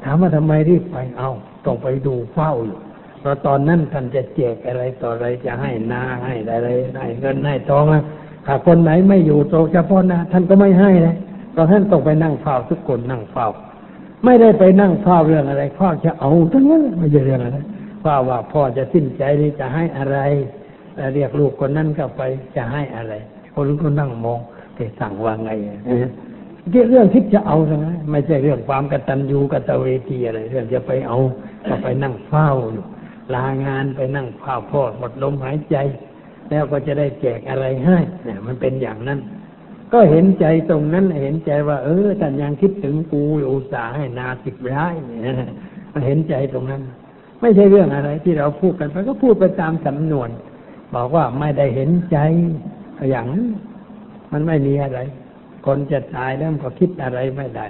ถามว่าทำไมรีบไปเอาต้องไปดูเฝ้าอยู่ พราะตอนนั้นท่านจะแจกอะไรต่ออะไรจะให้นาให้อะไรให้เงินให้ทองนะถ้าคนไหนไม่อยู่โตเฉพาะนาท่านก็ไม่ให้เลยเพราะท่านต้องไปนั่งเฝ้าทุกคนนั่งเฝ้า ไม่ได้ไปนั่งเฝ้าเรื่องอะไรพ่อจะเอาทั้งนั้นไม่ใช่เรื่องอะไรเฝ้าว่าพ่อจะสิ้นใจนี่จะให้อะไรเรียกลูกคนนั้นก็ไปจะให้อะไร คนก็นั่งมองแต่สั่งว่าไงเรื่องที่จะเอาใช่ไหมไม่ใช่เรื่องความกตัญญูกตเวทีอะไรเรื่องจะไปเอาก็ไปนั่งเฝ้าอยู่ ลางานไปนั่งเฝ้าพ่อหมดลมหายใจ แล้วก็จะได้แจกอะไรให้เนี่ย มันเป็นอย่างนั้น ก็เห็นใจตรงนั้นเห็นใจว่า เออท่านยังคิดถึงกูอุตส่าห์ให้นาสิบไร่เนี่ยมันเห็นใจตรงนั้น ไม่ใช่เรื่องอะไรที่เราพูดกันไปก็พูดไปตามสำนวน บอกว่าไม่ได้เห็นใจอย่างนั้นมันไม่มีอะไร คนจะตายแล้วก็คิดอะไรไม่ได้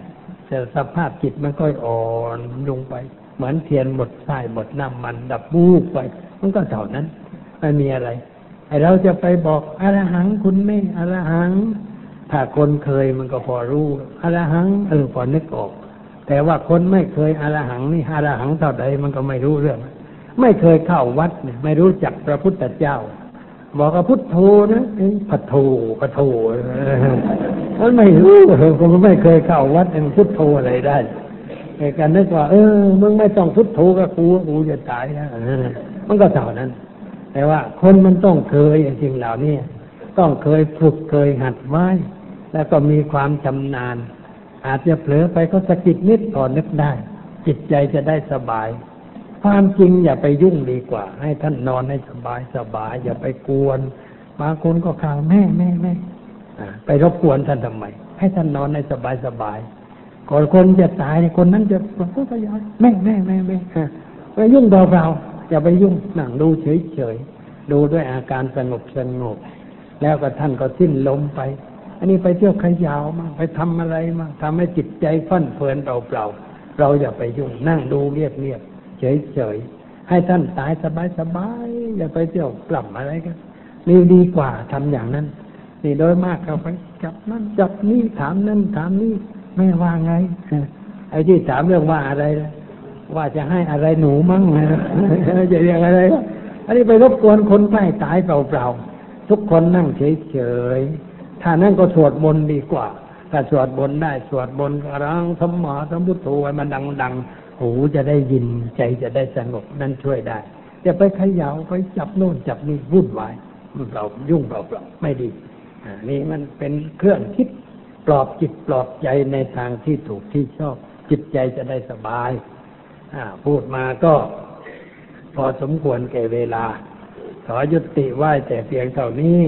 แต่สภาพจิตมันก็อ่อนลงไป เหมือนเทียนหมดสายหมดน้ำมันดับบูบไป มันก็เท่านั้นไม่มีอะไรไอเราจะไปบอกอรหังคุณไม่อรหัง ถ้าคนเคยมันก็พอรู้อรหังเออพอนึกออก แต่ว่าคนไม่เคยอรหังนี่อรหังเท่าใดมันก็ไม่รู้เรื่อง ไม่เคยเข้าวัดเนี่ยไม่รู้จักพระพุทธเจ้า บอกว่าพุทโธนะเอ้ยพัทโธพัทโธมันไม่รู้ผมไม่เคยเข้าวัดเองพุทโธอะไรได้ ไอ้การนึกว่า เออ มึงไม่ต้องพุทโธกับกูกูจะตายนะมันก็เท่านั้น แต่ว่าคนมันต้องเคยสิ่งเหล่านี้ต้องเคยฝึกเคยหัดไว้ แล้วก็มีความชำนาญ อาจจะเผลอไปก็สะกิดนิดก่อนนึกได้ จิตใจจะได้สบาย ความจริงอย่าไปยุ่งดีกว่า ให้ท่านนอนให้สบายสบาย อย่าไปกวนบางคนก็ข่าวแม่แม่แม่ไปรบกวนท่านทำไม ให้ท่านนอนให้สบายสบาย ก่อนคนจะตายคนนั้นจะก็พยายามแม่แม่แม่แม่อ่าไปยุ่งเบาๆอย่าไปยุ่งนั่งดูเฉยๆดูด้วยอาการสงบสงบแล้วก็ท่านก็สิ้นลมไป อันนี้ไปเที่ยวขยาวมาไปทำอะไรมาทำให้จิตใจฟั่นเฟือนเปล่าๆเราอย่าไปยุ่งนั่งดูเงียบเงียบๆเฉยๆให้ท่านตายสบายสบายๆอย่าไปเที่ยวปล่ำอะไรกันนี่ดีกว่าทำอย่างนั้น นี่โดยมากเขาไปจับนั่นจับนี่ถามนั่นถามนี่ ไม่ว่าไงไอ้ที่ถามเรื่องว่าอะไร ว่าจะให้อะไรหนูมั่งนะจะเรียกอะไรนะอันนี้ไปรบกวนคนใกล้ตายเปล่าๆทุกคนนั่งเฉยๆถ้านั่นก็สวดมนต์ดีกว่าถ้าสวดมนต์ได้สวดมนต์อรังสมมาสมพุทโธให้มันดังๆหูจะได้ยินใจจะได้สงบนั่นช่วยได้จะไปขย่าไปจับโน่นจับนี่วุ่นวายเรายุ่งเปล่าๆไม่ดีอ่านี่มันเป็นเครื่องคิด ปลอบจิตปลอบใจในทางที่ถูกที่ชอบ จิตใจจะได้สบายพูดมาก็พอสมควรแก่เวลา ขอยุติไหว้แต่เพียงเท่านี้